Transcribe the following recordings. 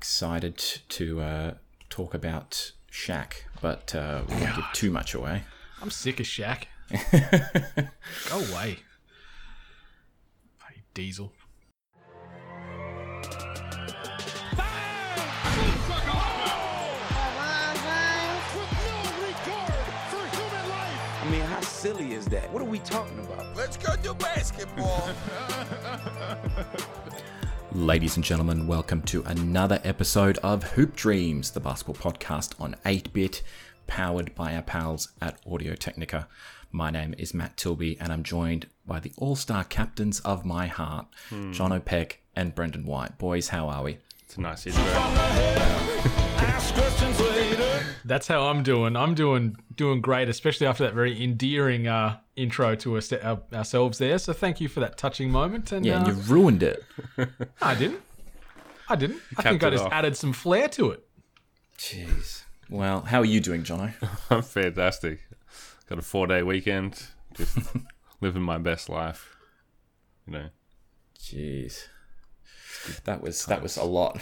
excited to uh, talk about Shaq, but uh, we won't give too much away. I'm sick of Shaq. Go away. Bloody Diesel. I mean, how silly is that? What are we talking about? Let's go do basketball. Ladies and gentlemen, welcome to another episode of Hoop Dreams, the basketball podcast on 8 bit, powered by our pals at Audio Technica. My name is Matt Tilby, and I'm joined by the all star captains of my heart, hmm. John O'Peck and Brendan White. Boys, how are we? It's a nice intro. That's how I'm doing. I'm doing doing great, especially after that very endearing uh, intro to us, our, ourselves there. So thank you for that touching moment. And Yeah, and uh, you've ruined it. I didn't. I didn't. I think I just off. added some flair to it. Jeez. Well, how are you doing, Jono? I'm fantastic. Got a four day weekend. Just living my best life. You know. Jeez. That was that was a lot.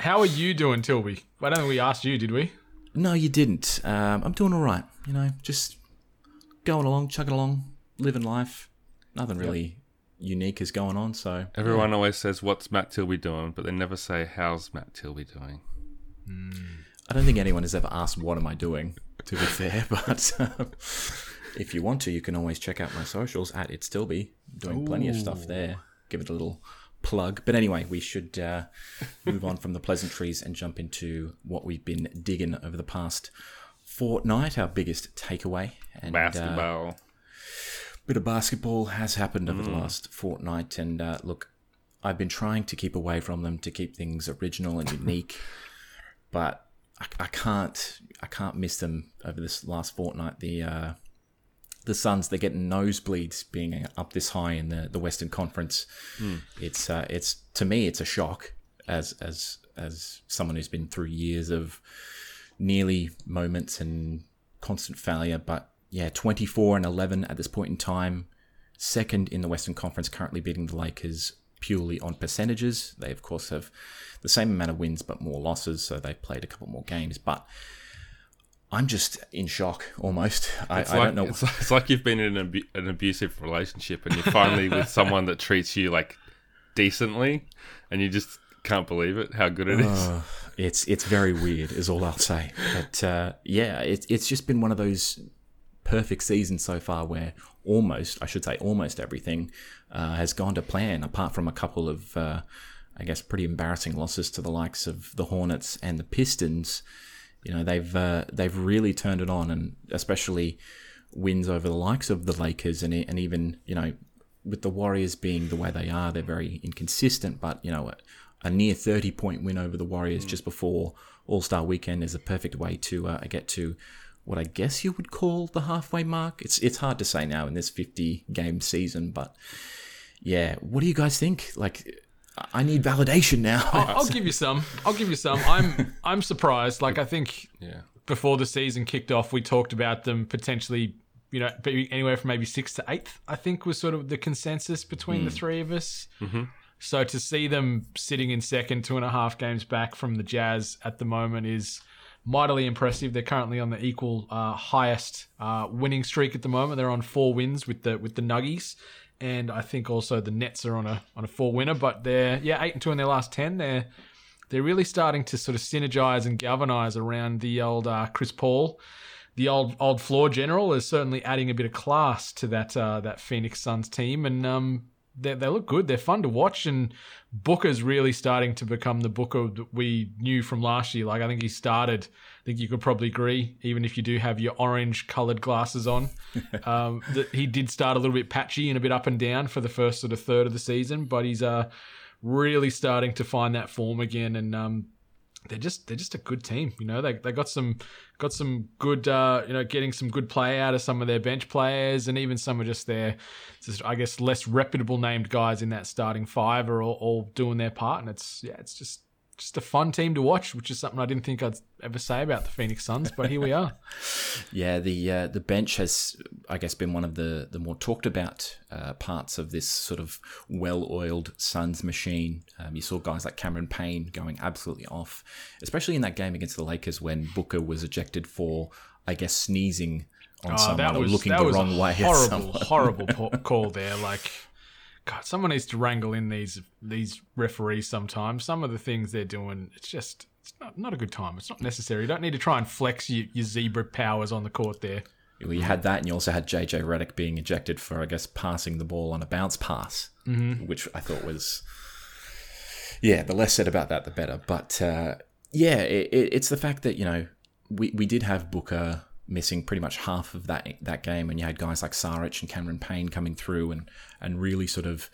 How are you doing, Tilby? I don't think we asked you, did we? No, you didn't. Um, I'm doing all right. You know, just going along, chugging along, living life. Nothing really unique is going on. So Everyone always says, What's Matt Tilby doing? But they never say, How's Matt Tilby doing? I don't think anyone has ever asked, "What am I doing?" To be fair, but um, if you want to, you can always check out my socials at it still be doing plenty of stuff there. Give it a little plug. But anyway, we should uh, move on from the pleasantries and jump into what we've been digging over the past fortnight. Our biggest takeaway and Uh, Basketball. bit of basketball has happened over the last fortnight, and uh, look, I've been trying to keep away from them to keep things original and unique, but I, I can't. I can't miss them over this last fortnight. The uh, the Suns they're getting nosebleeds being up this high in the, the Western Conference. It's uh, it's to me it's a shock as as as someone who's been through years of nearly moments and constant failure. But yeah, 24 and 11 at this point in time. Second in the Western Conference, currently beating the Lakers purely on percentages. They, of course, have the same amount of wins but more losses, so they've played a couple more games. But I'm just in shock almost. I, I like, don't know. It's, it's like you've been in an, abu- an abusive relationship and you're finally with someone that treats you like decently and you just can't believe it, how good it is. Uh, it's it's very weird, is all I'll say. But uh, yeah, it's it's just been one of those perfect seasons so far where almost, I should say, almost everything uh, has gone to plan, apart from a couple of, uh, I guess, pretty embarrassing losses to the likes of the Hornets and the Pistons. You know, they've uh, they've really turned it on, and especially wins over the likes of the Lakers, and and even you know, with the Warriors being the way they are, they're very inconsistent. But you know, a, a near thirty point win over the Warriors just before All Star Weekend is a perfect way to uh, get to what I guess you would call the halfway mark. It's it's hard to say now in this fifty game season, but yeah, what do you guys think? Like, I need validation now. I'll, I'll give you some. I'll give you some. I'm I'm surprised. Like I think Yeah. before the season kicked off, we talked about them potentially, you know, be anywhere from maybe sixth to eighth. I think was sort of the consensus between the three of us. Mm-hmm. So to see them sitting in second, two and a half games back from the Jazz at the moment is mightily impressive. They're currently on the equal uh, highest uh, winning streak at the moment. They're on four wins with the with the Nuggies, and I think also the Nets are on a on a four winner. But they're yeah eight and two in their last ten. They're they're really starting to sort of synergize and galvanize around the old uh, Chris Paul. The old old floor general is certainly adding a bit of class to that uh, that Phoenix Suns team, and um, they, they look good. They're fun to watch, and Booker's really starting to become the Booker that we knew from last year. Like I think he started. I think you could probably agree, even if you do have your orange coloured glasses on, um, that he did start a little bit patchy and a bit up and down for the first sort of third of the season, but he's uh really starting to find that form again, and um, they're just they're just a good team. You know, they they got some got some good uh, you know getting some good play out of some of their bench players, and even some of just their just I guess less reputable named guys in that starting five are all, all doing their part, and it's yeah, it's just just a fun team to watch, which is something I didn't think I'd ever say about the Phoenix Suns, but here we are. Yeah, the uh, the bench has, I guess, been one of the the more talked about uh, parts of this sort of well-oiled Suns machine. Um, you saw guys like Cameron Payne going absolutely off, especially in that game against the Lakers when Booker was ejected for, I guess, sneezing on Oh, someone or looking the was wrong way Horrible, horrible call there. Like, God, someone needs to wrangle in these these referees sometimes. Some of the things they're doing, it's just it's not, not a good time. It's not necessary. You don't need to try and flex your, your zebra powers on the court there. Well, you had that, and you also had JJ Redick being ejected for, I guess, passing the ball on a bounce pass, which I thought was, yeah, the less said about that, the better. But uh, yeah, it, it, it's the fact that you know we, we did have Booker missing pretty much half of that that game, and you had guys like Saric and Cameron Payne coming through and and really sort of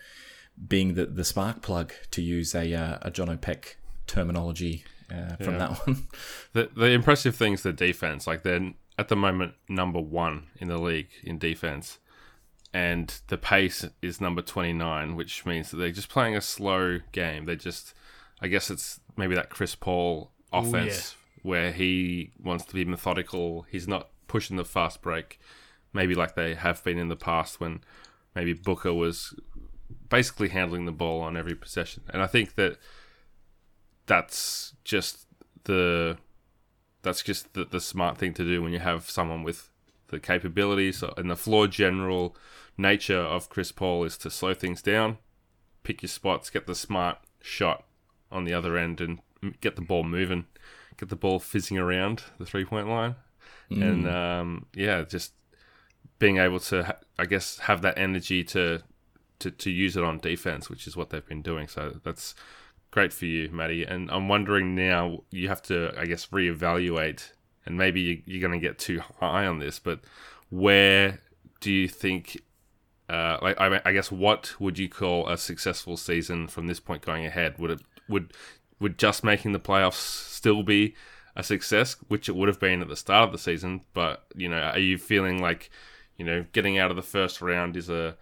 being the the spark plug to use a uh, a John O'Peck terminology uh, from Yeah. that one. The the impressive thing is the defense. Like they're at the moment number one in the league in defense, and the pace is number twenty nine, which means that they're just playing a slow game. They just, I guess it's maybe that Chris Paul offense where he wants to be methodical. He's not pushing the fast break, maybe like they have been in the past when maybe Booker was basically handling the ball on every possession. And I think that that's just the that's just the, the smart thing to do when you have someone with the capabilities and the floor general nature of Chris Paul is to slow things down, pick your spots, get the smart shot on the other end, and get the ball moving, get the ball fizzing around the three point line, and um, yeah, just being able to, I guess, have that energy to, to to use it on defense, which is what they've been doing. So that's great for you, Matty. And I'm wondering now, you have to, I guess, reevaluate, and maybe you, you're going to get too high on this, but where do you think? Uh, like I, I guess, what would you call a successful season from this point going ahead? Would it would would just making the playoffs still be a success, which it would have been at the start of the season? But you know, are you feeling like you know getting out of the first round is a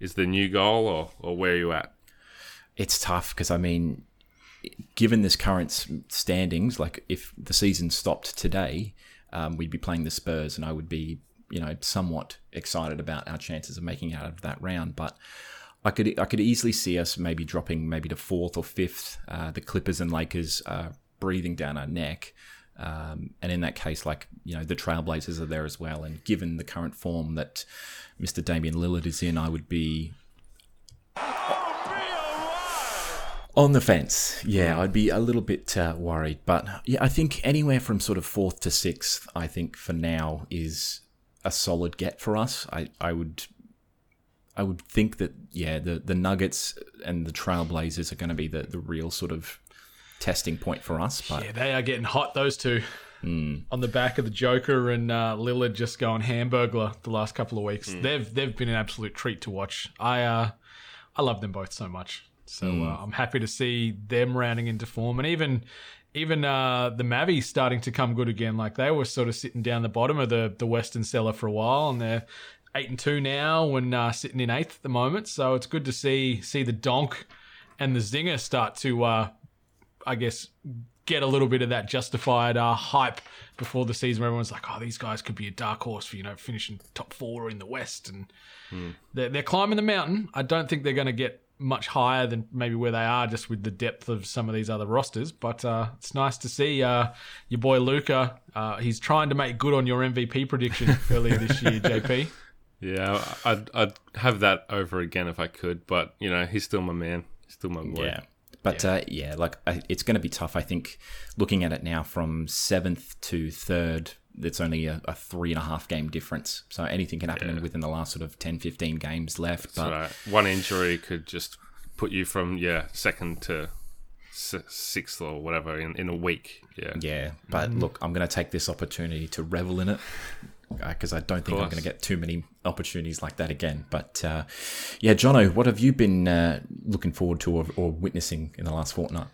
is the new goal, or or where are you at? it's tough because I mean, given this current standings, like if the season stopped today, um, we'd be playing the Spurs, and I would be, you know, somewhat excited about our chances of making out of that round. But I could, I could easily see us maybe dropping maybe to fourth or fifth. Uh, the Clippers and Lakers are breathing down our neck. Um, and in that case, like, you know, the Trailblazers are there as well. And given the current form that Mr. Damian Lillard is in, I would be On the fence, yeah, I'd be a little bit uh, worried, but yeah, I think anywhere from sort of fourth to sixth, I think for now is a solid get for us. I, I would, I would think that yeah, the the Nuggets and the Trailblazers are going to be the the real sort of testing point for us. But Yeah, they are getting hot, those two. On the back of the Joker and uh, Lillard just going hamburglar the last couple of weeks. They've they've been an absolute treat to watch. I uh, I love them both so much. So uh, I'm happy to see them rounding into form, and even even uh, the Mavs starting to come good again. Like they were sort of sitting down the bottom of the the Western cellar for a while, and they're eight and two now, and uh, sitting in eighth at the moment. So it's good to see see the Donk and the Zinger start to uh, I guess, get a little bit of that justified uh, hype before the season where everyone's like, oh, these guys could be a dark horse for, you know, finishing top four in the West. And they're, they're climbing the mountain. I don't think they're going to get much higher than maybe where they are just with the depth of some of these other rosters. But uh, it's nice to see uh, your boy Luka. Uh, he's trying to make good on your MVP prediction earlier this year, JP. Yeah, I'd I'd have that over again if I could, but you know he's still my man, he's still my boy. Yeah. But yeah, uh, yeah like I, it's going to be tough. I think looking at it now from seventh to third, it's only a, a three and a half game difference. So anything can happen Yeah. within the last sort of 10, 15 games left. That's but right. One injury could just put you from yeah second to sixth or whatever in, in a week. Yeah, yeah, but look, I'm going to take this opportunity to revel in it because I don't think I'm going to get too many opportunities like that again. But uh, yeah, Jono, what have you been uh, looking forward to or, or witnessing in the last fortnight?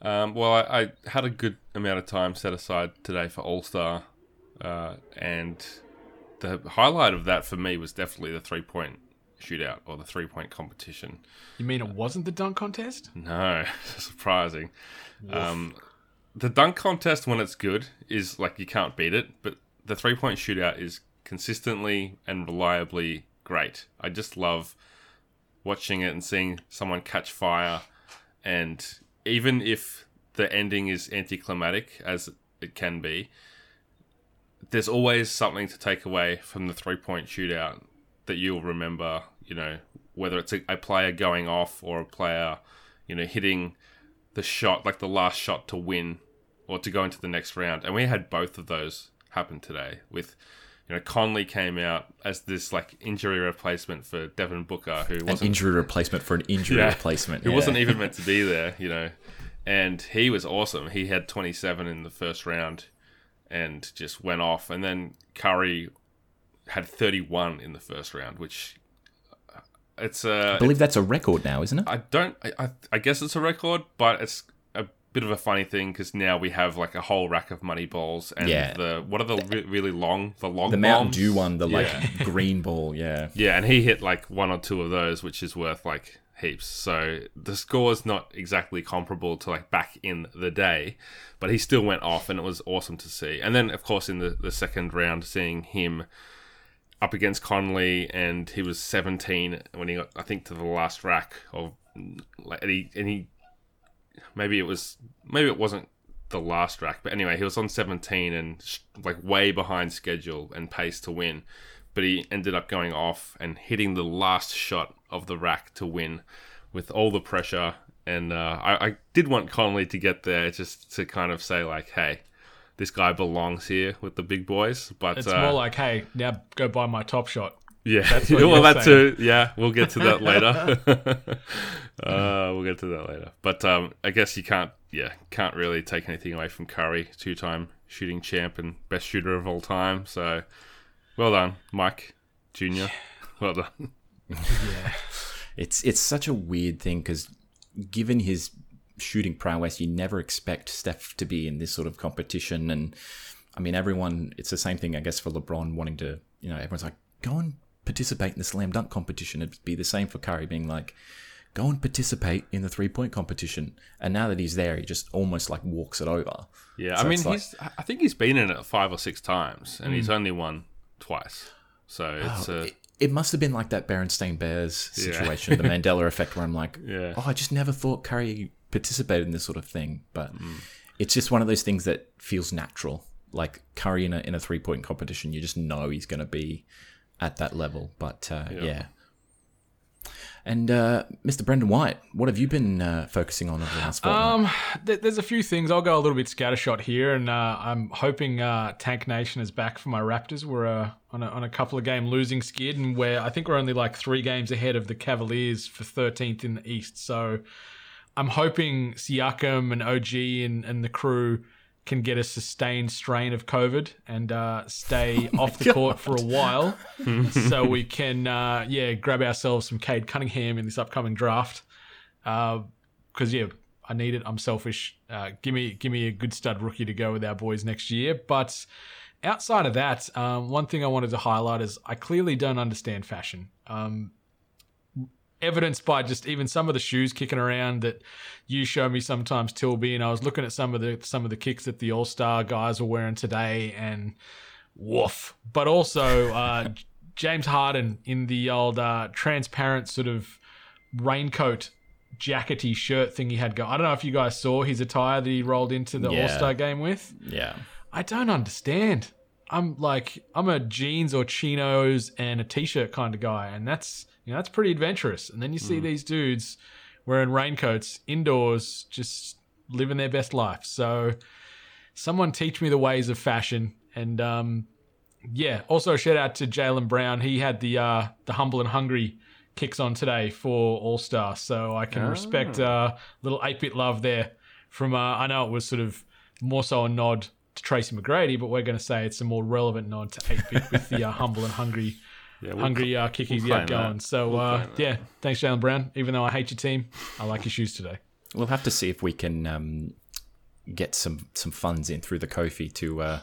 Um, well, I, I had a good amount of time set aside today for All Star, uh, and the highlight of that for me was definitely the three point shootout or the three point competition. You mean it wasn't the dunk contest? No, surprising. Um, the dunk contest, when it's good, is like you can't beat it, but the three point shootout is consistently and reliably great. I just love watching it and seeing someone catch fire. And even if the ending is anticlimactic, as it can be, there's always something to take away from the three point shootout that you'll remember, you know, whether it's a, a player going off or a player, you know, hitting the shot, like the last shot to win or to go into the next round. And we had both of those happen today with, you know, Conley came out as this like injury replacement for Devin Booker, who An wasn't injury replacement for an injury Yeah. replacement. who yeah. wasn't even meant to be there, you know. And he was awesome. He had 27 in the first round and just went off. And then Curry had 31 in the first round, which uh, it's I a. believe that's a record now, isn't it? I don't. I, I, I guess it's a record, but it's bit of a funny thing because now we have like a whole rack of money balls and Yeah. the what are the re- really long the long the Mountain bombs? Dew one, the like green ball, yeah. Yeah, and he hit like one or two of those, which is worth like heaps. So the score is not exactly comparable to like back in the day, but he still went off, and it was awesome to see. And then, of course, in the, the second round, seeing him up against Conley, and he was 17 when he got, I think, to the last rack of like, and he and he maybe it was maybe it wasn't the last rack, but anyway, he was on 17 and sh- like way behind schedule and pace to win. But he ended up going off and hitting the last shot of the rack to win with all the pressure. And uh, I, I did want Conley to get there just to kind of say, like, hey, this guy belongs here with the big boys. But It's uh, more like, hey, now go buy my top shot. Yeah, That's well, you're that saying. too. Yeah, we'll get to that later. uh, we'll get to that later. But um, I guess you can't, yeah, can't really take anything away from Curry, two-time shooting champ and best shooter of all time. So, well done, Mike Junior. Well done. yeah. It's it's such a weird thing because given his shooting prowess, you never expect Steph to be in this sort of competition. And I mean, everyone, it's the same thing, I guess, for LeBron wanting to, you know, everyone's like, go and participate in the slam dunk competition. It'd be the same for Curry being like, go and participate in the three point competition. And now that he's there, he just almost like walks it over. Yeah, So I mean, like- he's. I think he's been in it five or six times, and Hmm. he's only won twice. So it's Oh, uh, it, it must have been like that Berenstain Bears Yeah. situation, the Mandela effect, where I'm like, Yeah. oh, I just never thought Curry participated in this sort of thing. But Mm. it's just one of those things that feels natural. Like Curry in a, in a three point competition, you just know he's going to be at that level. But uh, yeah. And uh, Mr. Brendan White, what have you been uh, focusing on over the last fortnight? Um, th- there's a few things. I'll go a little bit scattershot here, and uh, I'm hoping uh, Tank Nation is back for my Raptors. We're uh, on, a, on a couple of game losing skid, and where I think we're only like three games ahead of the Cavaliers for 13th in the East. So I'm hoping Siakam and OG and, and the crew can get a sustained strain of COVID and uh, stay off the court for a while, so we can uh, yeah grab ourselves some Cade Cunningham in this upcoming draft. Because yeah, I need it. I'm selfish. Uh, give me give me a good stud rookie to go with our boys next year. But outside of that, um, one thing I wanted to highlight is I clearly don't understand fashion. Um, evidenced by just even some of the shoes kicking around that you show me sometimes, Tilby. And I was looking at some of the some of the kicks that the All Star guys were wearing today, and woof. But also uh, James Harden in the old uh, transparent sort of raincoat jackety shirt thing he had go. I don't know if you guys saw his attire that he rolled into the Yeah. All Star game with. yeah. I don't understand. I'm like I'm a jeans or chinos and a t-shirt kind of guy, and that's you know that's pretty adventurous. And then you see these dudes wearing raincoats indoors, just living their best life. So someone teach me the ways of fashion. And um, yeah, also shout out to Jaylen Brown. He had the uh, the humble and hungry kicks on today for All Star, so I can respect uh, little eight bit love there. From uh, I know it was sort of more so a nod to Tracy McGrady, but we're going to say it's a more relevant nod to eight bit with the uh, humble and hungry. Yeah, we'll Hungry uh, kick we'll got claim going. that. So We'll uh, yeah, thanks Jaylen Brown. Even though I hate your team, I like your shoes today. We'll have to see if we can um, get some some funds in through the Ko-fi to uh,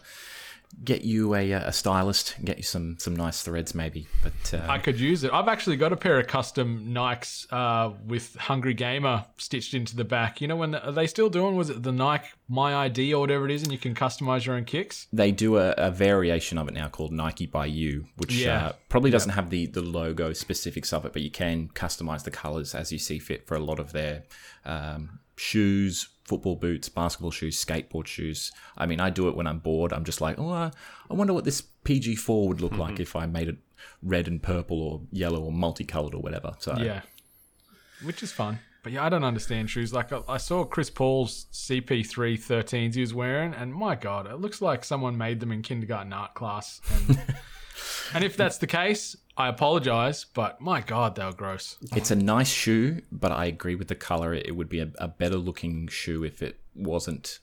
get you a, a stylist, and get you some some nice threads maybe. But uh, I could use it. I've actually got a pair of custom Nikes uh, with Hungry Gamer stitched into the back. You know when the, are they still doing? Was it the Nike My ID or whatever it is, and you can customize your own kicks? they do a, a variation of it now called Nike by You, which Yeah. uh, probably doesn't have the, the logo specifics of it, but you can customize the colors as you see fit for a lot of their um, shoes, football boots, basketball shoes, skateboard shoes. I mean, I do it when I'm bored. I'm just like, oh, I wonder what this PG4 would look like mm-hmm. if I made it red and purple or yellow or multicolored or whatever. So Yeah, which is fun. But yeah, I don't understand shoes. Like I, I saw Chris Paul's CP3 13s he was wearing, and my god, it looks like someone made them in kindergarten art class. And, and if that's the case, I apologize, but my god, they were gross. It's a nice shoe, but I agree with the color. It would be a, a better looking shoe if it wasn't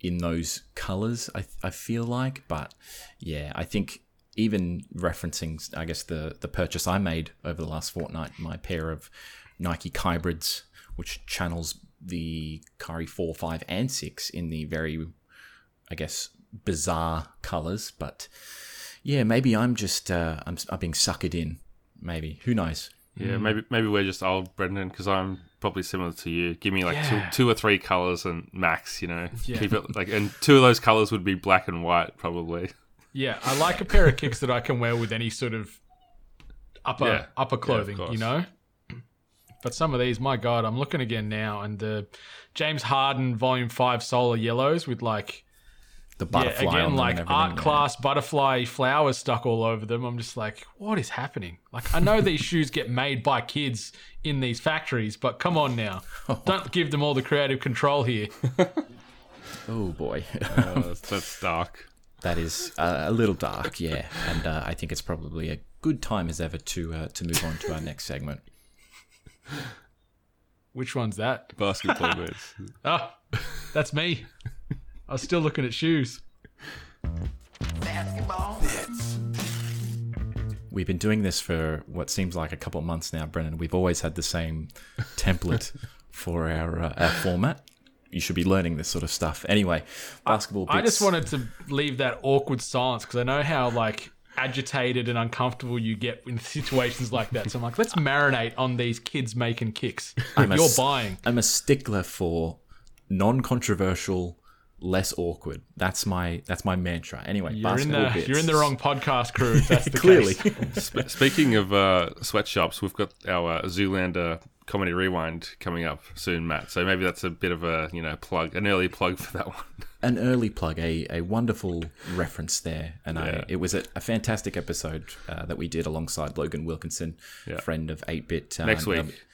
in those colors. I I feel like, but yeah, I think even referencing, I guess the the purchase I made over the last fortnight, my pair of Nike Kybrids, which channels the Kyrie four, five, and six in the very, I guess, bizarre colors, but. Yeah, maybe I'm just uh, I'm, I'm being suckered in. Maybe who knows? Yeah, maybe maybe we're just old, Brendan, because I'm probably similar to you. Give me like Yeah. two, two or three colors and max, you know. Yeah. Keep it like, and two of those colors would be black and white, probably. Yeah, I like a pair of kicks that I can wear with any sort of upper Yeah. upper clothing, course. you know. But some of these, my god, I'm looking again now, and the James Harden Volume Five Solar Yellows with like The yeah, butterfly on again them like and everything, art yeah. class butterfly flowers stuck all over them. I'm just like, what is happening? Like, I know these shoes get made by kids in these factories, but come on now, don't give them all the creative control here. Oh boy, Uh, that's, that's dark. that is uh, a little dark, yeah. And uh, I think it's probably a good time as ever to uh, to move on to our next segment. Which one's that? Basketball boots. Oh, that's me. I was still looking at shoes. Basketball. Bits. We've been doing this for what seems like a couple of months now, Brennan. We've always had the same template for our uh, our format. You should be learning this sort of stuff. Anyway, basketball. Bits. I just wanted to leave that awkward silence because I know how like agitated and uncomfortable you get in situations like that. So I'm like, let's marinate on these kids making kicks. I'm You're s- buying. I'm a stickler for non-controversial, less awkward. That's my that's my mantra. Anyway, You're in the bits. you're in the wrong podcast crew. If that's the Clearly. case. Sp- Speaking of uh, sweatshops, we've got our uh, Zoolander comedy rewind coming up soon, Matt. So maybe that's a bit of a you know plug, an early plug for that one. an early plug, a, a wonderful reference there, and I, it was a, a fantastic episode uh, that we did alongside Logan Wilkinson, Yeah. friend of Eight Bit. Uh, Next and, week.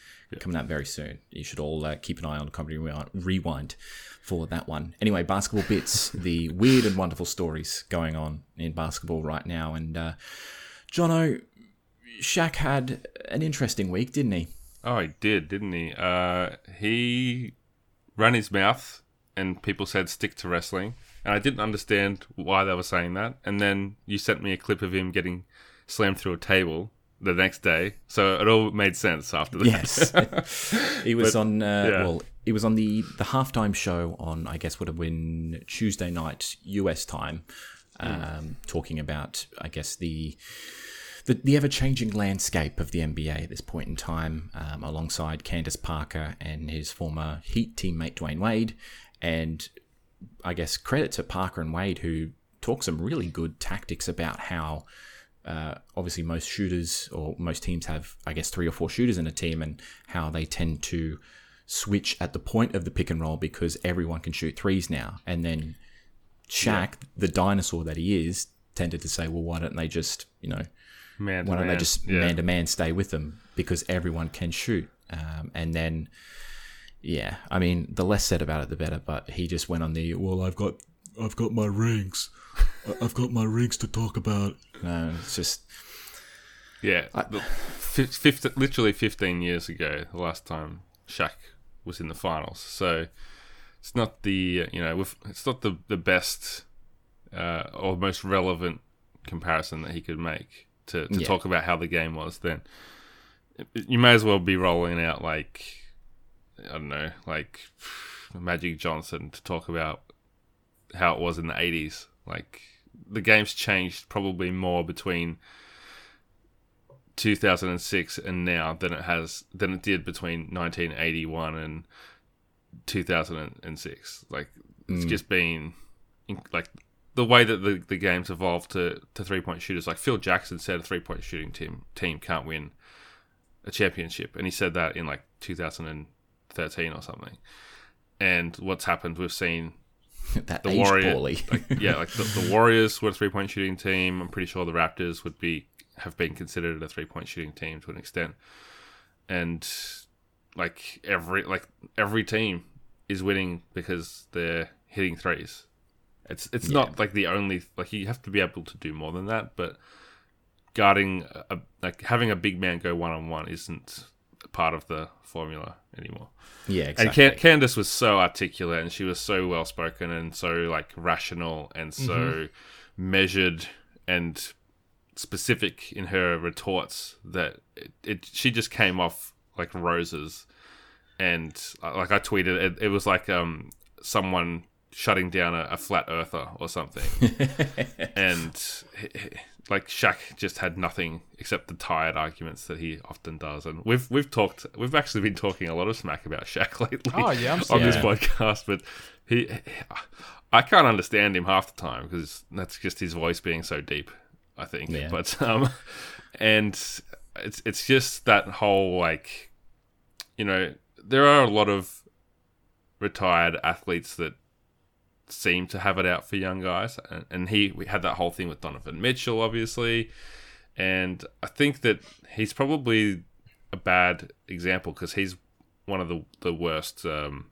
coming out very soon. You should all uh, keep an eye on Comedy Rewind for that one. Anyway, basketball bits, the weird and wonderful stories going on in basketball right now, and uh, Jono, Shaq had an interesting week, didn't he? Oh, he did, didn't he? Uh, he ran his mouth, and people said stick to wrestling, and I didn't understand why they were saying that. And then you sent me a clip of him getting slammed through a table the next day, so it all made sense after that. Yes, he was on. Uh, yeah. Well, he was on the the halftime show on I guess would have been Tuesday night U.S. time, um, talking about I guess the. The, the ever changing landscape of the NBA at this point in time, um, alongside Candace Parker and his former Heat teammate Dwyane Wade, and I guess credit to Parker and Wade who talk some really good tactics about how uh, obviously most shooters or most teams have I guess three or four shooters in a team and how they tend to switch at the point of the pick and roll because everyone can shoot threes now. And then Shaq the dinosaur that he is tended to say well why don't they just you know man, why don't man. they just yeah. man to man stay with them because everyone can shoot? Um, and then yeah I mean the less said about it the better but he just went on the well I've got I've got my rings. I- I've got my rings to talk about. No it's just Yeah, fif- literally 15 years ago, the last time Shaq was in the finals. So it's not the you know with, it's not the the best uh, or most relevant comparison that he could make to, to Yeah. talk about how the game was. Then you may as well be rolling out like I don't know, like Magic Johnson to talk about how it was in the 80s. Like the game's changed probably more between 2006 and now than it has than it did between 1981 and 2006. Like it's mm. just been like the way that the, the game's evolved to, to three point shooters. Like Phil Jackson said, a three point shooting team team can't win a championship, and he said that in like 2013 or something. And what's happened? We've seen that the Warriors, like, yeah, like the, the Warriors were a three point shooting team. I'm pretty sure the Raptors would be have been considered a three point shooting team to an extent, and like every like every team is winning because they're hitting threes. It's it's not like the only like you have to be able to do more than that, but guarding a, like having a big man go one on one isn't part of the formula anymore. yeah, And exactly. Can- Candace was so articulate and she was so well spoken and so like rational and so mm-hmm. measured and specific in her retorts that it, it she just came off like roses. And uh, like I tweeted, it, it was like um someone shutting down a, a flat earther or something. and he- he- like Shaq just had nothing except the tired arguments that he often does. And we've we've talked, we've actually been talking a lot of smack about Shaq lately. Oh, yeah, I'm on this podcast, but he, I can't understand him half the time because that's just his voice being so deep. I think, Yeah. but um, and it's it's just that whole like, you know, there are a lot of retired athletes that seem to have it out for young guys, and, and he we had that whole thing with Donovan Mitchell, obviously, and I think that he's probably a bad example because he's one of the the worst um,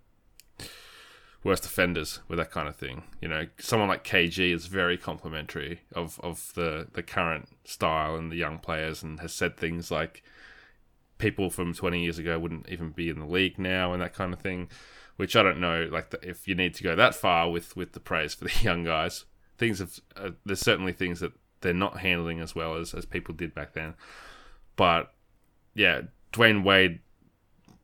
worst offenders with that kind of thing. You know, someone like KG is very complimentary of of the the current style and the young players, and has said things like people from 20 years ago wouldn't even be in the league now and that kind of thing which i don't know like the, if you need to go that far with with the praise for the young guys things have uh, there's certainly things that they're not handling as well as as people did back then but yeah dwyane wade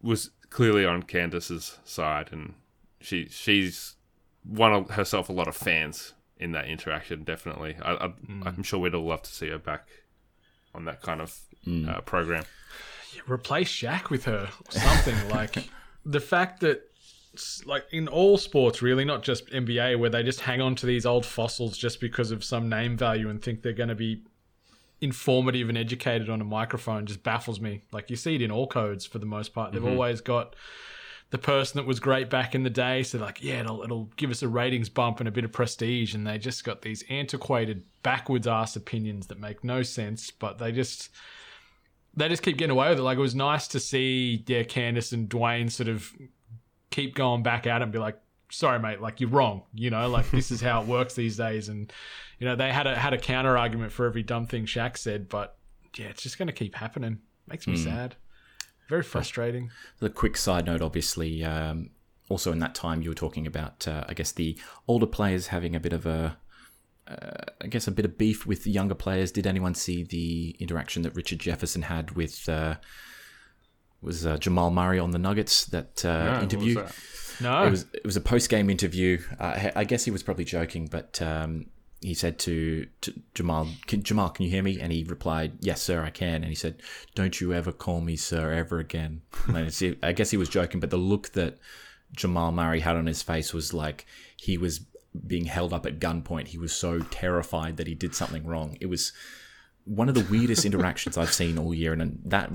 was clearly on candace's side and she she's won herself a lot of fans in that interaction definitely I, I, mm. i'm sure we'd all love to see her back on that kind of mm. uh, program replace Shaq with her or something. like the fact that, like in all sports, really, not just NBA, where they just hang on to these old fossils just because of some name value and think they're going to be informative and educated on a microphone, just baffles me. Like you see it in all codes for the most part. They've mm-hmm. always got the person that was great back in the day. So like, yeah, it'll it'll give us a ratings bump and a bit of prestige. And they just got these antiquated, backwards ass opinions that make no sense, but they just they just keep getting away with it. Like it was nice to see, yeah, Candace and Dwyane sort of keep going back at it and be like, "Sorry, mate, like you're wrong." You know, like this is how it works these days. And you know, they had a had a counter argument for every dumb thing Shaq said, but yeah, it's just going to keep happening. Makes me hmm. sad. Very frustrating. The quick side note, obviously, um, also in that time you were talking about, uh, I guess, the older players having a bit of a, uh, I guess, a bit of beef with the younger players. Did anyone see the interaction that Richard Jefferson had with uh, was uh, Jamal Murray on the Nuggets? That uh, No, what was interview. that? No, It was it was a post game interview. Uh, I guess he was probably joking, but um, he said to, to Jamal, can, "Jamal, can you hear me?" And he replied, "Yes, sir, I can." And he said, "Don't you ever call me sir ever again." And it's- I guess he was joking, but the look that Jamal Murray had on his face was like he was being held up at gunpoint. He was so terrified that he did something wrong. It was one of the weirdest interactions I've seen all year, and that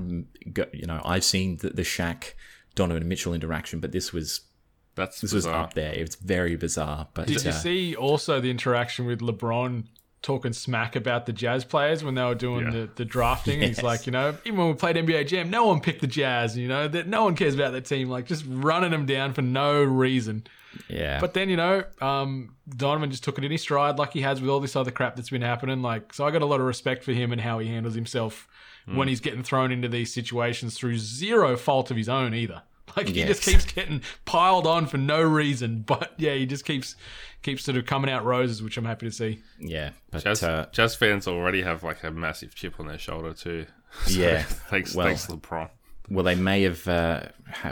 you know I've seen the, the Shaq Donovan Mitchell interaction, but this was That's this was up there. It's very bizarre. But Did you uh, see also the interaction with LeBron talking smack about the Jazz players when they were doing Yeah. the, the drafting? And he's like, you know, even when we played NBA Jam, no one picked the Jazz. You know, that no one cares about that team. Like just running them down for no reason. yeah, But then you know, um, Donovan just took it in his stride, like he has with all this other crap that's been happening. Like, so I got a lot of respect for him and how he handles himself when he's getting thrown into these situations through zero fault of his own either. Like he just keeps getting piled on for no reason, but yeah, he just keeps keeps sort of coming out roses, which I'm happy to see. yeah, but Jazz, uh, Jazz fans already have like a massive chip on their shoulder too. So, Yeah, thanks, well- thanks LeBron. well, they may have uh,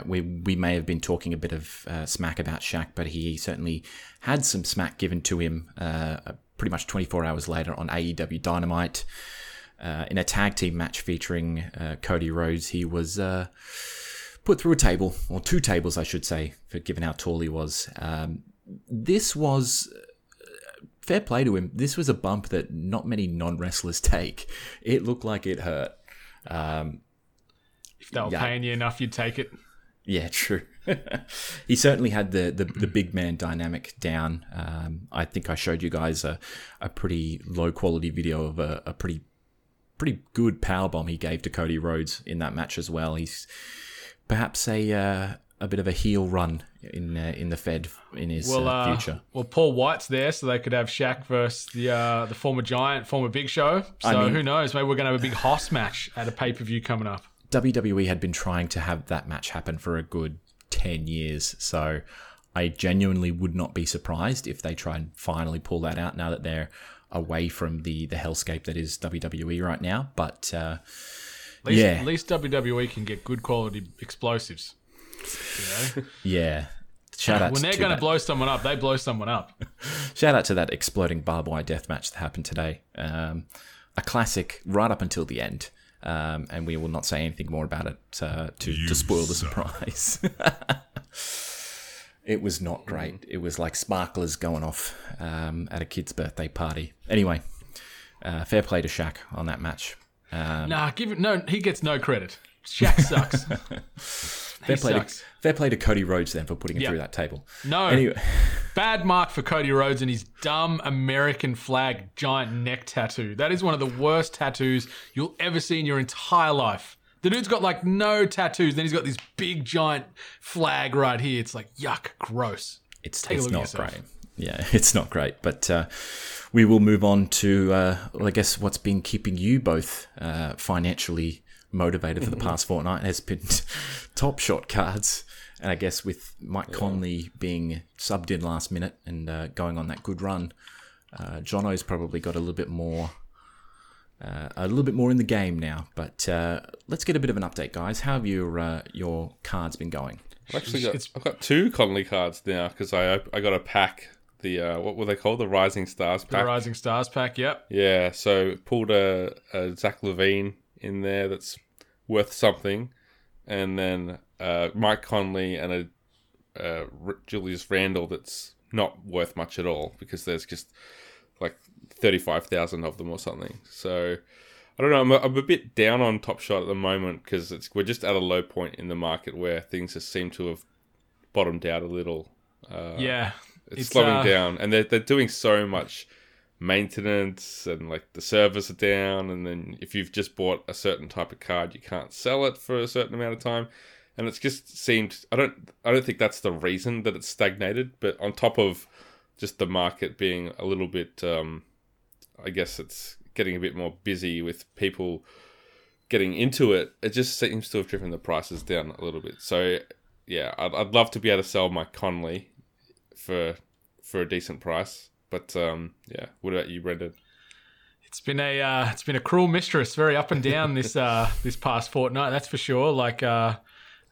we we may have been talking a bit of uh, smack about Shaq, but he certainly had some smack given to him uh, pretty much 24 hours later on AEW Dynamite. Uh, in a tag team match featuring uh, Cody Rhodes, he was uh, put through a table, or two tables, I should say, for given how tall he was. Um, this was uh, fair play to him. This was a bump that not many non wrestlers take. It looked like it hurt. Um, If they were Yeah. paying you enough, you'd take it. yeah, true. he certainly had the, the, the big man dynamic down. Um, I think I showed you guys a, a pretty low quality video of a, a pretty pretty good power bomb he gave to Cody Rhodes in that match as well. He's perhaps a uh, a bit of a heel run in uh, in the Fed in his Well, uh, uh, future. well, Paul Wight's there, so they could have Shaq versus the uh, the former Giant, former Big Show. So I mean- who knows? Maybe we're going to have a big Hoss match at a pay per view coming up. WWE had been trying to have that match happen for a good 10 years. So I genuinely would not be surprised if they try and finally pull that out now that they're away from the, the hellscape that is WWE right now. But uh, least, Yeah. at least WWE can get good quality explosives. You know? yeah, shout out when to they're going to blow someone up, they blow someone up. Shout out to that exploding barbed wire death match that happened today. Um, a classic right up until the end. Um, and we will not say anything more about it uh, to, to spoil the surprise. it was not great. It was like sparklers going off um, at a kid's birthday party. Anyway, uh, fair play to Shaq on that match. Um, Nah, give it. No, he gets no credit. Shaq sucks. fair, play to, fair play to Cody Rhodes then for putting him Yeah. through that table. No. Anyway, Bad mark for Cody Rhodes and his dumb American flag giant neck tattoo. That is one of the worst tattoos you'll ever see in your entire life. The dude's got like no tattoos, then he's got this big giant flag right here. It's like yuck, gross. it's, Take it's not yourself. great. Yeah, it's not great. But uh, we will move on to, uh, well, I guess, what's been keeping you both uh, financially motivated for the past fortnight has been top shot cards. And I guess with Mike Conley being subbed in last minute and uh, going on that good run, uh, Jono's probably got a little bit more. Uh, a little bit more in the game now, but uh, let's get a bit of an update, guys. How have your uh, your cards been going? I've actually got I've got two Conley cards now because I I got a pack the uh, what were they called the Rising Stars pack. The. Rising Stars pack, yep. Yeah, so pulled a, a Zach LaVine in there that's worth something, and then uh, Mike Conley and a uh, Julius Randle that's not worth much at all because there's just like thirty five thousand of them or something. So I don't know. I'm a, I'm a bit down on Top Shot at the moment because it's we're just at a low point in the market where things just seem to have bottomed out a little. Uh, yeah. It's, It's, slowing uh, down and they're, they're doing so much maintenance and like the servers are down and then if you've just bought a certain type of card you can't sell it for a certain amount of time. And it's just seemed i don't i don't think that's the reason that it's stagnated but on top of just the market being a little bit um i guess it's getting a bit more busy with people getting into it it just seems to have driven the prices down a little bit. So yeah i'd, I'd love to be able to sell my conley for for a decent price. But um, yeah, what about you, Brendan? It's been a uh, it's been a cruel mistress, very up and down this uh, this past fortnight. That's for sure. Like uh,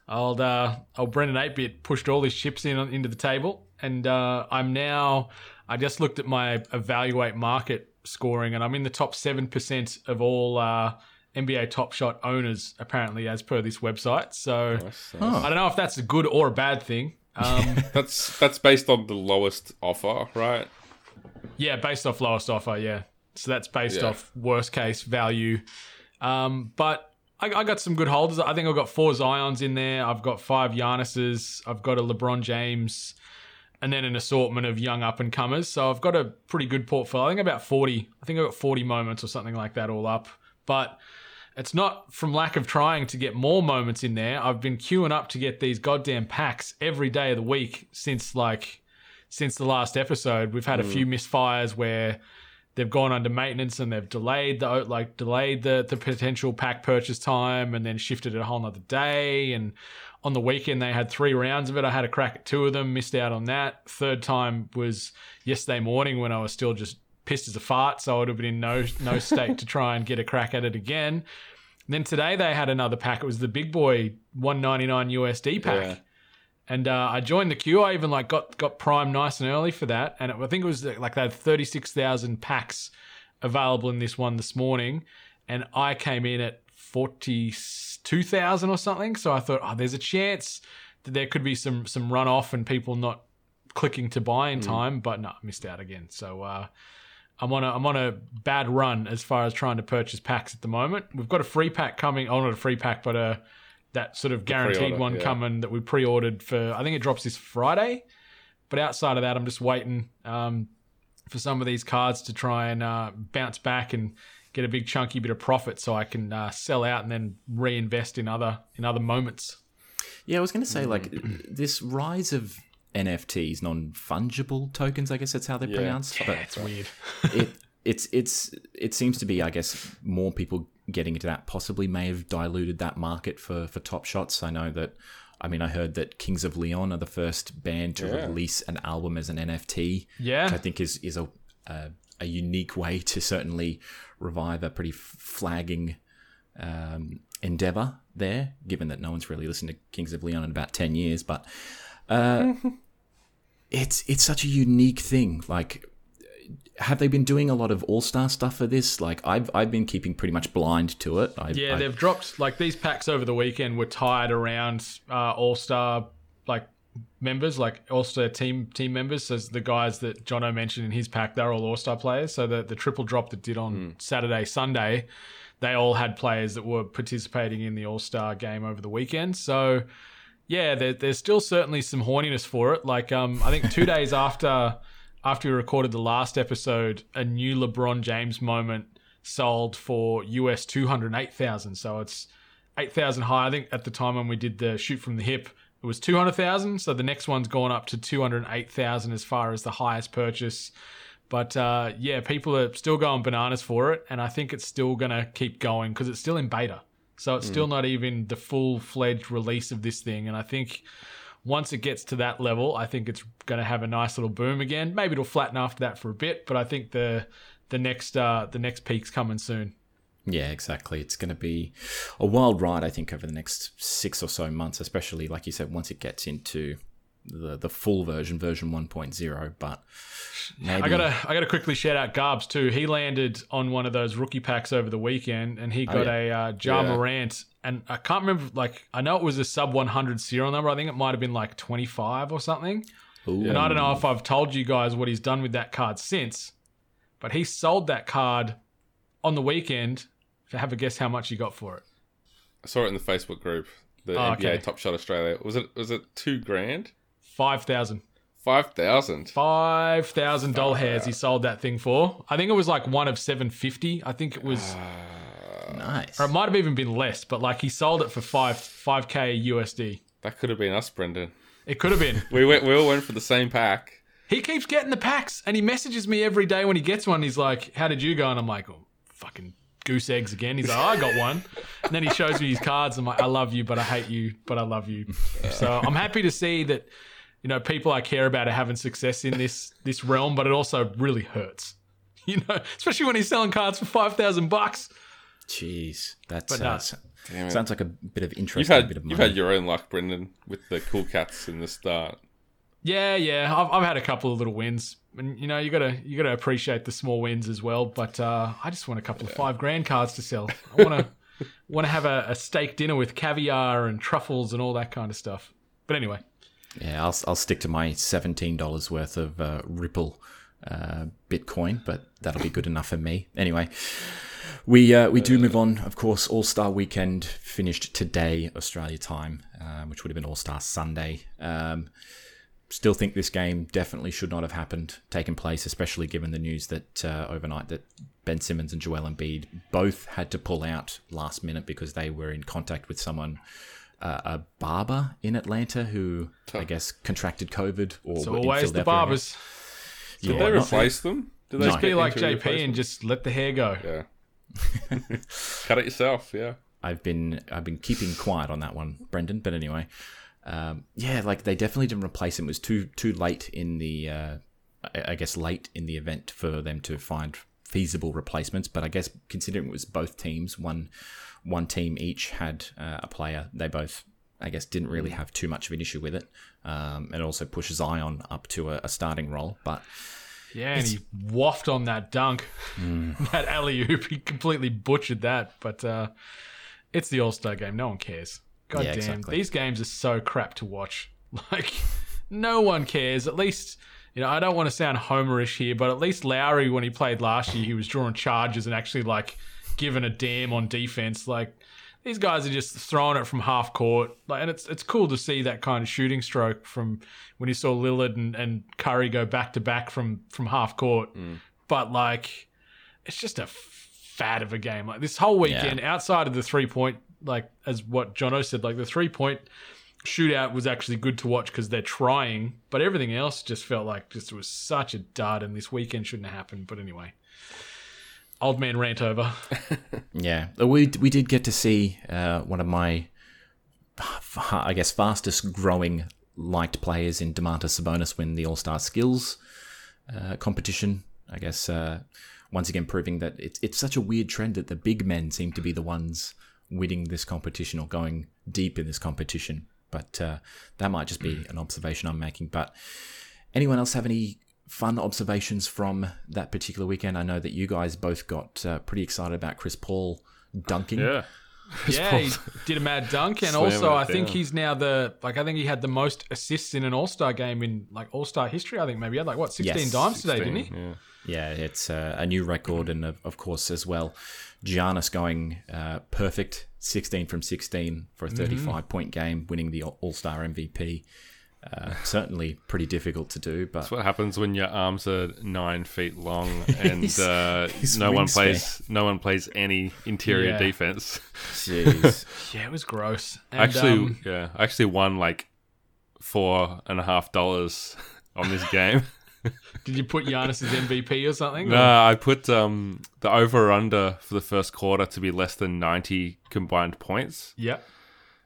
old uh, old Brendan Eight Bit pushed all his chips in into the table, and uh, I'm now. I just looked at my evaluate market scoring, and I'm in the top seven percent of all uh, NBA Top Shot owners, apparently, as per this website. So I don't know if that's a good or a bad thing. Um, That's that's based on the lowest offer, right? Yeah, based off lowest offer. Yeah, so that's based Yeah. off worst case value. Um, but I, I got some good holders. I think I've got four Zions in there. I've got five Giannis's. I've got a LeBron James, and then an assortment of young up and comers. So I've got a pretty good portfolio. I think about forty. I think I've got forty moments or something like that all up. But it's not from lack of trying to get more moments in there. I've been queuing up to get these goddamn packs every day of the week since like since the last episode. We've had a few hmm. misfires where they've gone under maintenance and they've delayed the like delayed the the potential pack purchase time and then shifted it a whole nother day and on the weekend they had three rounds of it. I had a crack at two of them, missed out on that. Third time was yesterday morning when I was still just pissed as a fart, so I would have been in no no state to try and get a crack at it again. And then today they had another pack. It was the big boy 199 USD pack. Yeah. And uh, I joined the queue. I even like got got Prime nice and early for that, and it, I think it was like they had thirty six thousand packs available in this one this morning, and I came in at forty two thousand or something. So I thought, oh, there's a chance that there could be some some runoff and people not clicking to buy in time, but no, missed out again. So uh, I'm on a I'm on a bad run as far as trying to purchase packs at the moment. We've got a free pack coming. Oh, not a free pack, but a that sort of guaranteed one yeah. coming that we pre-ordered for. I think it drops this Friday. But outside of that, I'm just waiting um, for some of these cards to try and uh, bounce back and get a big chunky bit of profit, so I can uh, sell out and then reinvest in other in other moments. Yeah, I was going to say like this rise of NFTs, non fungible tokens. I guess that's how they're pronounced. Yeah, but it's weird. it it's it's it seems to be. I guess more people getting into that possibly may have diluted that market for for top shots. I know that. I mean, I heard that Kings of Leon are the first band to Yeah. release an album as an NFT. Yeah. which I think is is a a, a unique way to certainly revive a pretty flagging um, endeavor there. Given that no one's really listened to Kings of Leon in about ten years, but uh, it's it's such a unique thing. Like, have they been doing a lot of All Star stuff for this? Like, I've I've been keeping pretty much blind to it. I, Yeah, I- they've dropped like these packs over the weekend were tied around uh, All Star like members, like All Star team team members. So the guys that Jono mentioned in his pack, they're all All Star players. So the the triple drop that did on Saturday, Sunday, they all had players that were participating in the All Star game over the weekend. So yeah, there, there's still certainly some horniness for it. Like um, I think two days after after we recorded the last episode, a new LeBron James moment sold for US two hundred eight thousand. So it's eight thousand high. I think at the time when we did the shoot from the hip, it was two hundred thousand. So the next one's gone up to two hundred eight thousand as far as the highest purchase. But uh, yeah, people are still going bananas for it, and I think it's still gonna keep going because it's still in beta. So it's still not even the full fledged release of this thing, and I think once it gets to that level, I think it's going to have a nice little boom again. Maybe it'll flatten after that for a bit, but I think the the next uh, the next peak's coming soon. Yeah, exactly. It's going to be a wild ride, I think, over the next six or so months, especially, like you said, once it gets into the, the full version, version 1.0. But maybe. I gotta I gotta quickly shout out Garbs too. He landed on one of those rookie packs over the weekend, and he got yeah. a uh, Ja Yeah. Morant. And I can't remember, like I know it was a sub 100 serial number. I think it might have been like 25 or something. Ooh. And I don't know if I've told you guys what he's done with that card since, but he sold that card on the weekend. To have a guess how much he got for it. I saw it in the Facebook group, the Oh, NBA okay. Top Shot Australia. Was it was it two grand? Five thousand. Five thousand. Five thousand doll hairs he sold that thing for. I think it was like one of seven fifty. I think it was ah. nice. or it might have even been less, but like he sold it for five five K USD. That could have been us, Brendan. It could have been. We went. We all went for the same pack. he keeps getting the packs and he messages me every day when he gets one. He's like, How did you go? And I'm like, oh, fucking goose eggs again. He's like, I got one. And then he shows me his cards. I'm like, I love you, but I hate you, but I love you. So I'm happy to see that, you know, people I care about are having success in this this realm, but it also really hurts. You know, especially when he's selling cards for five thousand bucks. Jeez. That But uh, no. s- Damn it. sounds like a bit of You've interesting had bit of you've had your own luck, Brendan, with the cool cats in the start. Yeah, yeah. I've, I've had a couple of little wins, and you know, you gotta you gotta appreciate the small wins as well. But uh, I just want a couple of five grand cards to sell. I want to want to have a, a steak dinner with caviar and truffles and all that kind of stuff. But anyway, Yeah, I'll, I'll stick to my seventeen dollars worth of uh, Ripple uh, Bitcoin, but that'll be good enough for me. Anyway, we uh, we do move on. Of course, All Star Weekend finished today, Australia time, um, which would have been All Star Sunday. Um, still think this game definitely should not have happened, taken place, especially given the news that uh, overnight that Ben Simmons and Joel Embiid both had to pull out last minute because they were in contact with someone, uh, a barber in Atlanta who I guess contracted COVID. Or it's were in always the barbers. Did Yeah, they replace them? Did they No. Just be like JP and just let the hair go. yeah. Cut it yourself. Yeah. I've been I've been keeping quiet on that one, Brendan. But anyway, um, yeah, like they definitely didn't replace him. It was too too late in the uh, I I guess late in the event for them to find feasible replacements. But I guess considering it was both teams, one one team each had uh, a player. They both I guess didn't really have too much of an issue with it, um, and also pushes Zion up to a, a starting role. But Yeah, and he waffed on that dunk, that alley oop. He completely butchered that. But uh, it's the All Star game. No one cares. God Yeah, damn, exactly. these games are so crap to watch. Like, no one cares. At least, you know, I don't want to sound homerish here, but at least Lowry, when he played last year, he was drawing charges and actually like giving a damn on defense. Like. These guys are just throwing it from half court, like, and it's it's cool to see that kind of shooting stroke from when you saw Lillard and, and Curry go back to back from from half court. Mm. But like, it's just a fad of a game. Like this whole weekend, outside of the three point, like as what Jono said, like the three point shootout was actually good to watch because they're trying, but everything else just felt like just was such a dud, and this weekend shouldn't have happened. But anyway, old man rant over. Yeah, we we did get to see uh, one of my, I guess, fastest growing liked players in Domantas Sabonis win the All Star Skills uh, competition. I guess uh, once again proving that it's it's such a weird trend that the big men seem to be the ones winning this competition or going deep in this competition. But uh, that might just be an observation I'm making. But anyone else have any fun observations from that particular weekend? I know that you guys both got uh, pretty excited about Chris Paul dunking. Yeah. yeah, he did a mad dunk, and also it I think down. he's now the like I think he had the most assists in an All Star game in like All Star history. I think maybe he had like what sixteen Yes, dimes today, didn't he? Yeah. Yeah, it's uh, a new record, and of, of course as well, Giannis going uh, perfect, sixteen from sixteen for a Mm-hmm. thirty-five point game, winning the All Star MVP. Uh, certainly pretty difficult to do, but That's what happens when your arms are nine feet long and His- uh, his no one wingspan. plays. No one plays any interior Yeah. defense. jeez, Yeah, it was gross. And, actually, um, yeah, I actually won like four and a half dollars on this game. did you put Giannis as MVP or something? no, I put um, the over under for the first quarter to be less than ninety combined points. Yeah.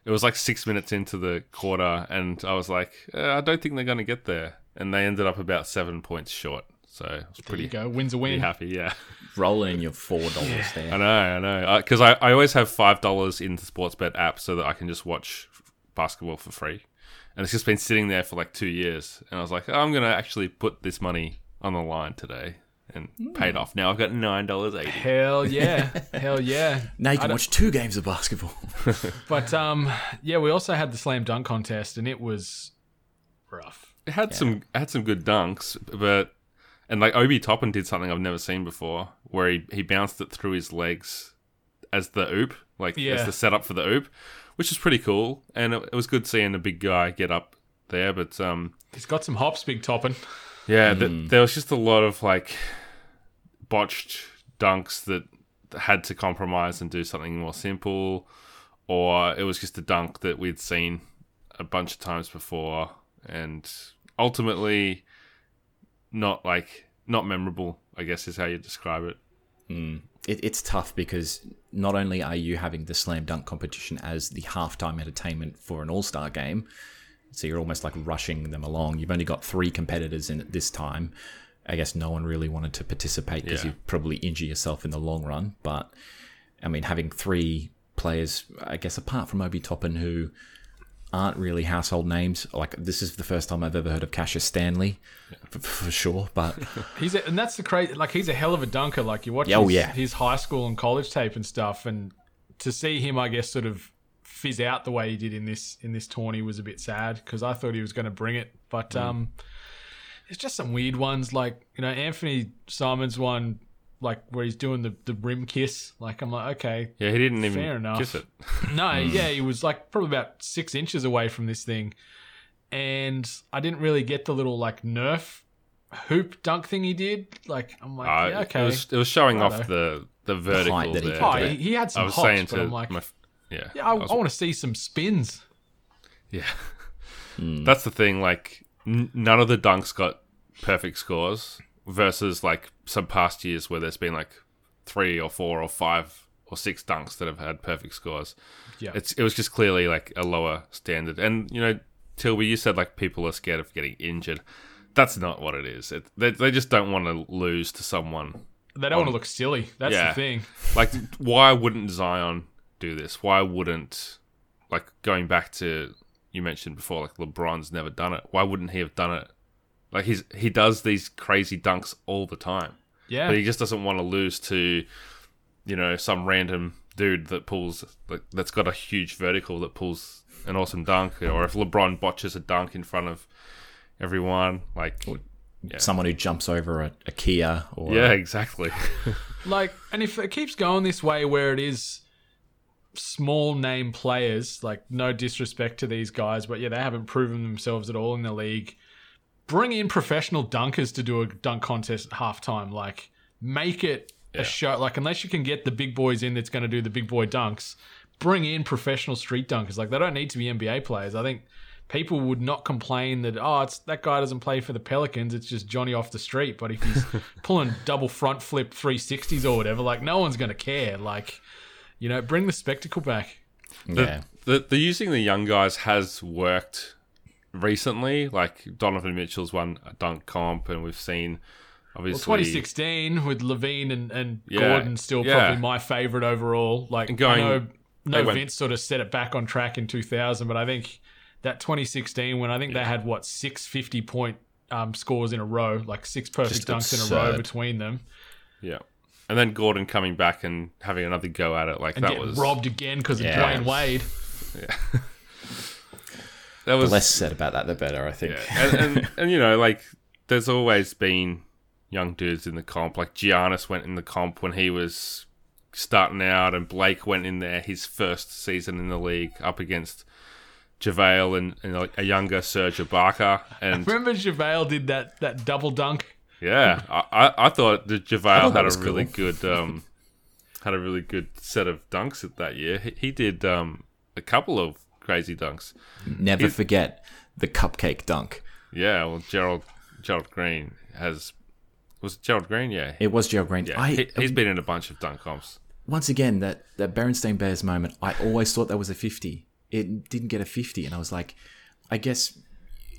It was like six minutes into the quarter, and I was like, uh, I don't think they're going to get there, and they ended up about seven points short. So I was There pretty, you go. Wins a pretty win. happy. Yeah. rolling in your four dollars I there. know, I know. Because I, I always have five dollars in the Sportsbet app so that I can just watch basketball for free, and it's just been sitting there for like two years. And I was like, oh, I'm gonna actually put this money on the line today, and paid off. Now I've got nine dollars eighty. Hell yeah. Hell yeah. Now you can watch two games of basketball. But um yeah, we also had the slam dunk contest and it was rough. It had some it had some good dunks, but and like Obi Toppin did something I've never seen before, where he he bounced it through his legs as the oop, like Yeah. as the setup for the oop, which is pretty cool. And it, it was good seeing a big guy get up there, but um. He's got some hops, big Toppin. Yeah, th- hmm. there was just a lot of like botched dunks that had to compromise and do something more simple, or it was just a dunk that we'd seen a bunch of times before, and ultimately not like not memorable. I guess is how you describe it. Hmm. it, it's tough because not only are you having the slam dunk competition as the halftime entertainment for an all star game, so you're almost like rushing them along. You've only got three competitors in it this time. I guess no one really wanted to participate because Yeah. you probably injure yourself in the long run. But I mean, having three players, I guess, apart from Obi Toppin, who aren't really household names. Like this is the first time I've ever heard of Cassius Stanley, for, for sure. But He's a, and that's the crazy. Like he's a hell of a dunker. Like you watch Oh, his, yeah. his high school and college tape and stuff, and to see him, I guess, sort of fizz out the way he did in this in this tourney was a bit sad because I thought he was going to bring it, but Mm. um, it's just some weird ones. Like you know, Anthony Simons one, like where he's doing the the rim kiss. Like I'm like, okay, Yeah, he didn't even Fair enough. kiss it. no, Hmm. yeah, he was like probably about six inches away from this thing, and I didn't really get the little like Nerf hoop dunk thing he did. Like I'm like, Uh, yeah, okay. It was it was showing off Righto. the the vertical that he there. could oh, he, he had I some was hops, saying but to I'm like, my, yeah, yeah, I, was- I want to see some spins. Yeah. Hmm. That's the thing. Like, n- none of the dunks got perfect scores versus like some past years where there's been like three or four or five or six dunks that have had perfect scores. Yeah. It's it was just clearly like a lower standard. And you know, Tilby, you said like people are scared of getting injured. That's not what it is. It, they they just don't want to lose to someone. They don't want to look silly. That's Yeah. the thing. Like, why wouldn't Zion do this? Why wouldn't like going back to you mentioned before, like LeBron's never done it. Why wouldn't he have done it? Like he's he does these crazy dunks all the time, Yeah. but he just doesn't want to lose to, you know, some random dude that pulls like that's got a huge vertical that pulls an awesome dunk, or if LeBron botches a dunk in front of everyone, like Someone who jumps over a, a Kia or yeah, exactly. Like, and if it keeps going this way, where it is small name players, like no disrespect to these guys, but yeah, they haven't proven themselves at all in the league. Bring in professional dunkers to do a dunk contest at halftime. Like, make it a show. Like, unless you can get the big boys in that's going to do the big boy dunks, bring in professional street dunkers. Like, they don't need to be NBA players. I think people would not complain that oh, it's that guy doesn't play for the Pelicans. It's just Johnny off the street. But if he's pulling double front flip 360s or whatever, like no one's going to care. Like, you know, bring the spectacle back. yeah. the, the using the young guys has worked recently. Like Donovan Mitchell's won a dunk comp, and we've seen Well, obviously 2016 with LaVine and, and Yeah, Gordon still yeah. probably my favorite overall. Like, And going- I know, no they went- Vince sort of set it back on track in 2000, but I think that 2016 when I think they had what six 50 point um, scores in a row, like six perfect Just dunks in a row between them, Yeah, and then Gordon coming back and having another go at it, like and that was robbed again because Yeah. of Dwyane Wade. Yeah. that was The less said about that, the better, I think. Yeah, and, and, and you know, like there's always been young dudes in the comp. Like Giannis went in the comp when he was starting out, and Blake went in there his first season in the league up against JaVale and, and a younger Serge Ibaka. And Remember JaVale did that that double dunk? Yeah, I, I, thought that JaVale had a really cool. good um had a really good set of dunks at that year. He, he did um a couple of crazy dunks. Never forget the cupcake dunk. Yeah, well, Gerald Gerald Green has was it Gerald Green? Yeah, It was Gerald Green. yeah. I, he, he's been in a bunch of dunk comps. once again that that Berenstain Bears moment. I always thought that was a fifty. It didn't get a fifty, and I was like, I guess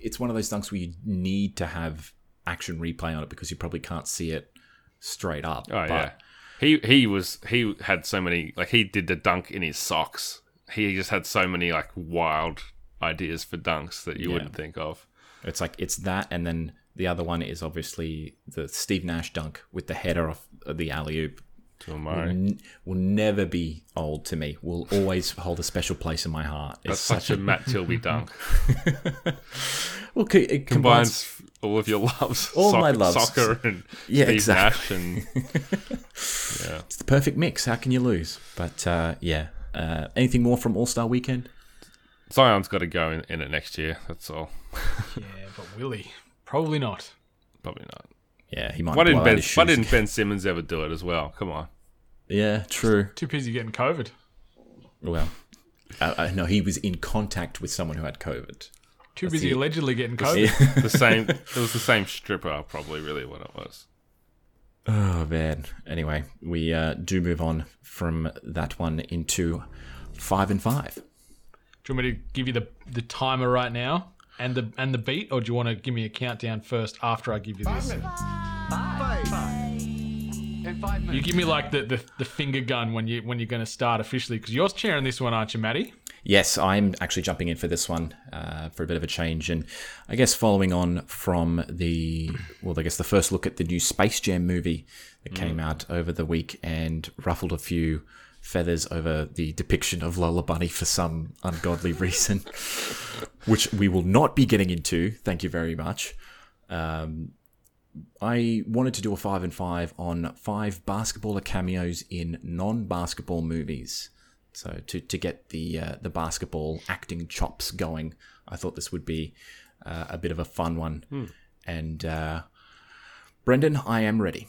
it's one of those dunks where you need to have action replay on it because you probably can't see it straight up. Oh but yeah, he he was he had so many like he did the dunk in his socks. He just had so many like wild ideas for dunks that you Yeah. wouldn't think of. It's like it's that, and then the other one is obviously the Steve Nash dunk with the header off the alley oop. To Will, n- will never be old to me. Will always hold a special place in my heart. It's That's such a Matt Tilby dunk. well, it combines. Combines all of your loves, All soccer, my loves. soccer and Yeah, Steve exactly. Nash and yeah. It's the perfect mix. How can you lose? But uh, yeah, uh, anything more from All Star Weekend? Zion's got to go in, in it next year. That's all. Yeah, but Willie probably not. Probably not. Yeah, he might. Why didn't Ben? Why didn't. Ben Simmons ever do it as well? Come on. Yeah, true. Too busy getting COVID. Well, uh, uh, no, he was in contact with someone who had COVID. Too busy allegedly getting COVID. The same. it was the same stripper, probably. Really, what it was. Oh man. Anyway, we uh, do move on from that one into five and five. Do you want me to give you the, the timer right now and the and the beat, or do you want to give me a countdown first after I give you this? Minutes. Five. Five. five minutes. You give me like the, the, the finger gun when you when you're going to start officially because you're chairing this one, aren't you, Matty? Yes, I'm actually jumping in for this one uh, for a bit of a change, and I guess following on from the well, I guess the first look at the new Space Jam movie that came out over the week and ruffled a few feathers over the depiction of Lola Bunny for some ungodly reason, which we will not be getting into. Thank you very much. Um, I wanted to do a five and five on five basketballer cameos in non-basketball movies. So to, to get the uh, the basketball acting chops going, I thought this would be uh, a bit of a fun one. And uh, Brendan, I am ready.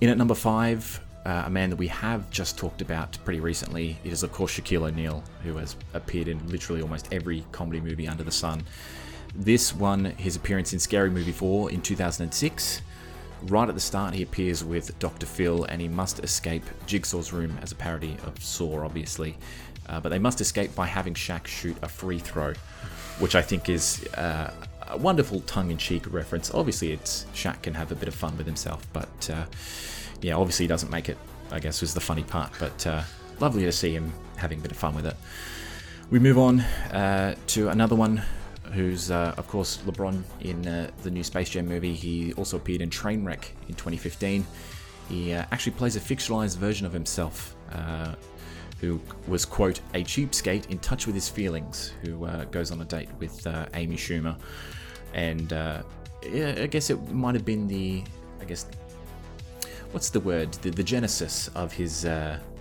In at number five, uh, a man that we have just talked about pretty recently, it is of course Shaquille O'Neal, who has appeared in literally almost every comedy movie under the sun. This one, his appearance in Scary Movie 4 in 2006. Right at the start, he appears with Dr. Phil and he must escape Jigsaw's room as a parody of Saw, obviously. Uh, but they must escape by having Shaq shoot a free throw, which I think is uh, a wonderful tongue in cheek reference. Obviously, it's Shaq can have a bit of fun with himself, but uh, yeah, obviously he doesn't make it, I guess, was the funny part. But uh, lovely to see him having a bit of fun with it. We move on uh, to another one who's, uh, of course, LeBron in uh, the new Space Jam movie. He also appeared in Trainwreck in 2015. He uh, actually plays a fictionalized version of himself, uh, who was, quote, a cheapskate in touch with his feelings, who uh, goes on a date with uh, Amy Schumer. And yeah, I guess it might have been the, I guess, what's the word? The, the genesis of his,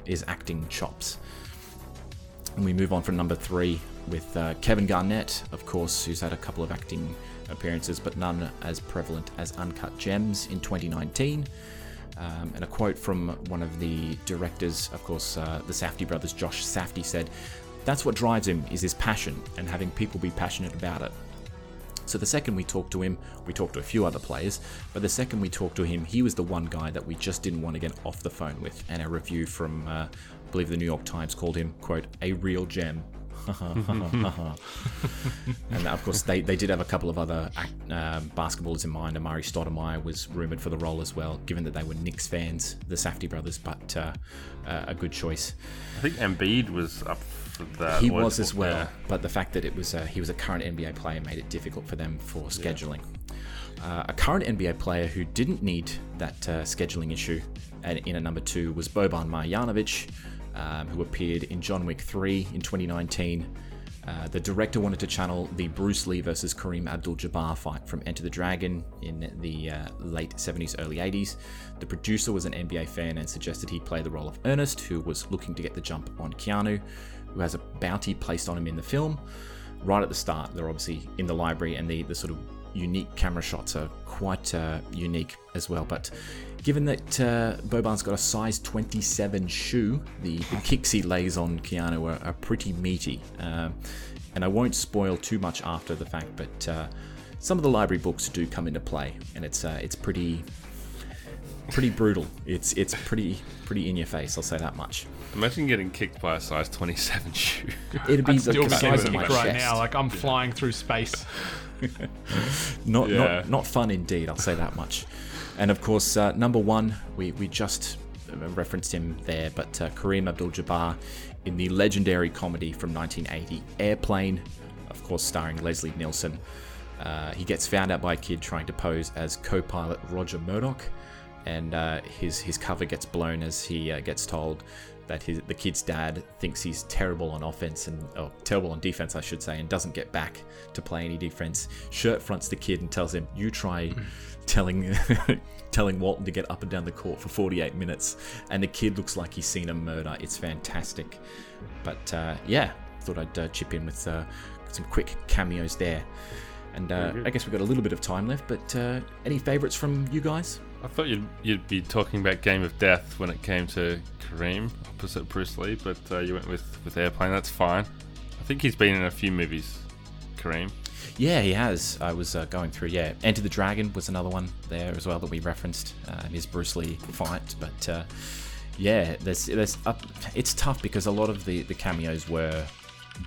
his acting chops. And we move on from number three with uh, Kevin Garnett, of course, who's had a couple of acting appearances, but none as prevalent as Uncut Gems in 2019. Um, and a quote from one of the directors, of course, uh, the Safdie brothers, Josh Safdie, said, That's what drives him, is his passion, and having people be passionate about it. So the second we talked to him, we talked to a few other players, but the second we talked to him, he was the one guy that we just didn't want to get off the phone with. And a review from, uh, I believe the New York Times called him, quote, a real gem. and of course, they, they did have a couple of other uh, basketballers in mind. Amar'e Stoudemire was rumored for the role as well, given that they were Knicks fans, the Safdie brothers, but uh, uh, a good choice. I think Embiid was up for that. He was as well, but the fact that it was uh, he was a current NBA player made it difficult for them for scheduling. Yeah. Uh, a current NBA player who didn't need that uh, scheduling issue and in a number two was Boban Marjanovic um, who appeared in John Wick 3 in 2019. Uh, the director wanted to channel the Bruce Lee versus Kareem Abdul-Jabbar fight from Enter the Dragon in the uh, late 70s, early 80s. The producer was an NBA fan and suggested he play the role of Ernest, who was looking to get the jump on Keanu, who has a bounty placed on him in the film. Right at the start, they're obviously in the library, and the, the sort of unique camera shots are quite uh, unique as well. But given that uh, Boban's got a size 27 shoe, the, the kicks he lays on Keanu are, are pretty meaty. Um, and I won't spoil too much after the fact, but uh, some of the library books do come into play, and it's uh, it's pretty pretty brutal. It's it's pretty pretty in your face. I'll say that much. Imagine getting kicked by a size 27 shoe. It'd be the, the size of my right chest. now. Like I'm flying through space. not, yeah. not not fun indeed. I'll say that much. And of course, uh, number one, we we just referenced him there, but uh, Kareem Abdul-Jabbar in the legendary comedy from 1980, Airplane, of course starring Leslie Nielsen. Uh, he gets found out by a kid trying to pose as co-pilot Roger Murdoch, and uh, his his cover gets blown as he uh, gets told that his, the kid's dad thinks he's terrible on offense and oh, terrible on defense, I should say, and doesn't get back to play any defense. Shirt fronts the kid and tells him, "You try." Telling telling Walton to get up and down the court for 48 minutes, and the kid looks like he's seen a murder. It's fantastic. But uh, yeah, thought I'd uh, chip in with uh, some quick cameos there. And uh, I guess we've got a little bit of time left, but uh, any favourites from you guys? I thought you'd, you'd be talking about Game of Death when it came to Kareem opposite Bruce Lee, but uh, you went with, with Airplane. That's fine. I think he's been in a few movies, Kareem. Yeah, he has. I was uh, going through. Yeah, Enter the Dragon was another one there as well that we referenced. Uh, his Bruce Lee fight, but uh, yeah, there's there's up. It's tough because a lot of the the cameos were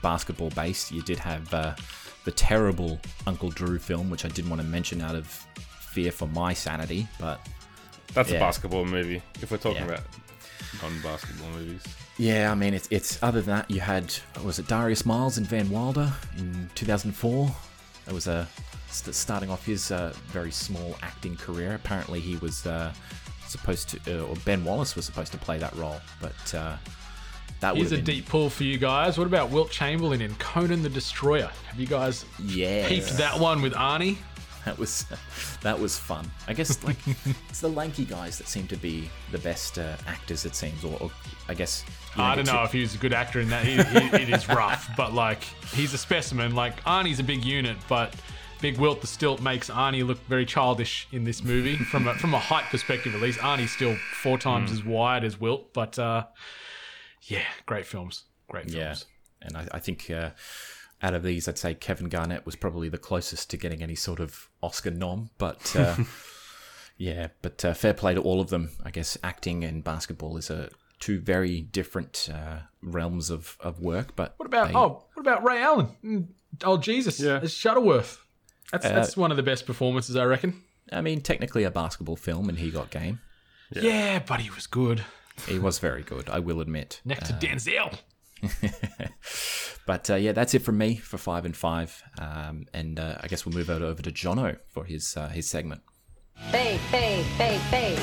basketball based. You did have uh, the terrible Uncle Drew film, which I didn't want to mention out of fear for my sanity, but that's yeah. a basketball movie. If we're talking yeah. about non-basketball movies. Yeah, I mean, it's it's other than that, you had was it Darius Miles and Van Wilder in 2004. It was a starting off his uh, very small acting career. Apparently, he was uh, supposed to, uh, or Ben Wallace was supposed to play that role, but uh, that Here's a been... deep pull for you guys. What about Wilt Chamberlain in Conan the Destroyer? Have you guys yeah. peeped that one with Arnie? That was that was fun. I guess like it's the lanky guys that seem to be the best uh, actors. It seems, or, or I guess you know, I don't know if he's a good actor in that. He, he, it is rough, but like he's a specimen. Like Arnie's a big unit, but Big Wilt the stilt makes Arnie look very childish in this movie from a, from a height perspective. At least Arnie's still four times mm. as wide as Wilt, but uh, yeah, great films, great films. Yeah, and I, I think. Uh, out of these, I'd say Kevin Garnett was probably the closest to getting any sort of Oscar nom. But uh, yeah, but uh, fair play to all of them. I guess acting and basketball is a two very different uh, realms of, of work. But what about they, oh, what about Ray Allen? Oh Jesus, yeah, it's Shuttleworth. That's uh, that's one of the best performances, I reckon. I mean, technically a basketball film, and he got game. Yeah, yeah but he was good. He was very good, I will admit. Next to Denzel. But uh, yeah, that's it from me for five and five. Um, and uh, I guess we'll move over, over to Jono for his uh, his segment. Fade, fade, fade, fade.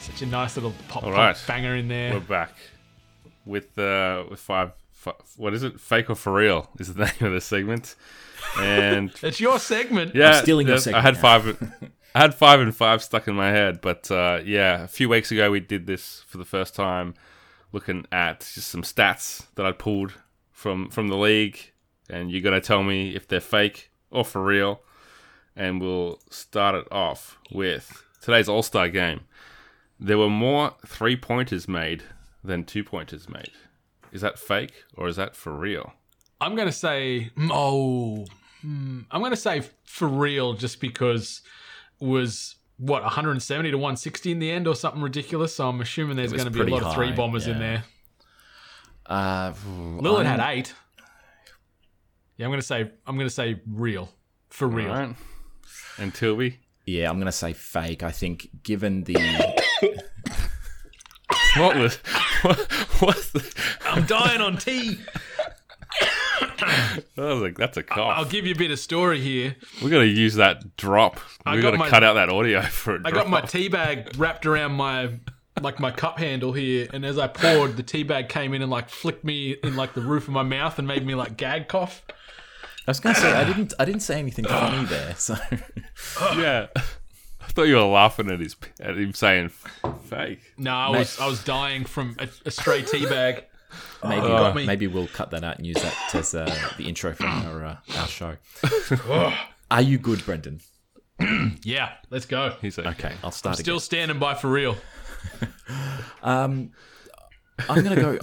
Such a nice little pop All pop right. banger in there. We're back with uh with five. fi- What is it? Fake or for real is the name of the segment. And It's your segment. yeah, stealing your there's- I had now. five. I had five and five stuck in my head, but uh, yeah, a few weeks ago we did this for the first time, looking at just some stats that I pulled from from the league, and you're gonna tell me if they're fake or for real, and we'll start it off with today's All Star game. There were more three pointers made than two pointers made. Is that fake or is that for real? I'm gonna say oh, hmm, I'm gonna say for real, just because was what 170 to 160 in the end or something ridiculous. So I'm assuming there's going to be a pretty lot of three high, bombers in there. Uh, Lillard I'm- had eight. Yeah, I'm gonna say I'm gonna say real for real. All right. And Tilby, Yeah, I'm gonna say fake. I think given the what was what, what's the, I'm dying on tea. I was like, that's a cough. I'll give you a bit of story here. we got to use that drop. I we got got to my- cut out that audio for a I drop. got my tea bag wrapped around my like my cup handle here, and as I poured, the tea bag came in and like flicked me in like the roof of my mouth and made me like gag cough. I was gonna say I didn't I didn't say anything funny there. So yeah. I thought you were laughing at his at him saying fake. No, I was I was dying from a, a stray tea bag. Maybe got me. maybe we'll cut that out and use that as uh, the intro for our uh, our show. Are you good, Brendan? Yeah, let's go. He's like, Okay, I'll start Still again. standing by for real. Um, I'm gonna go.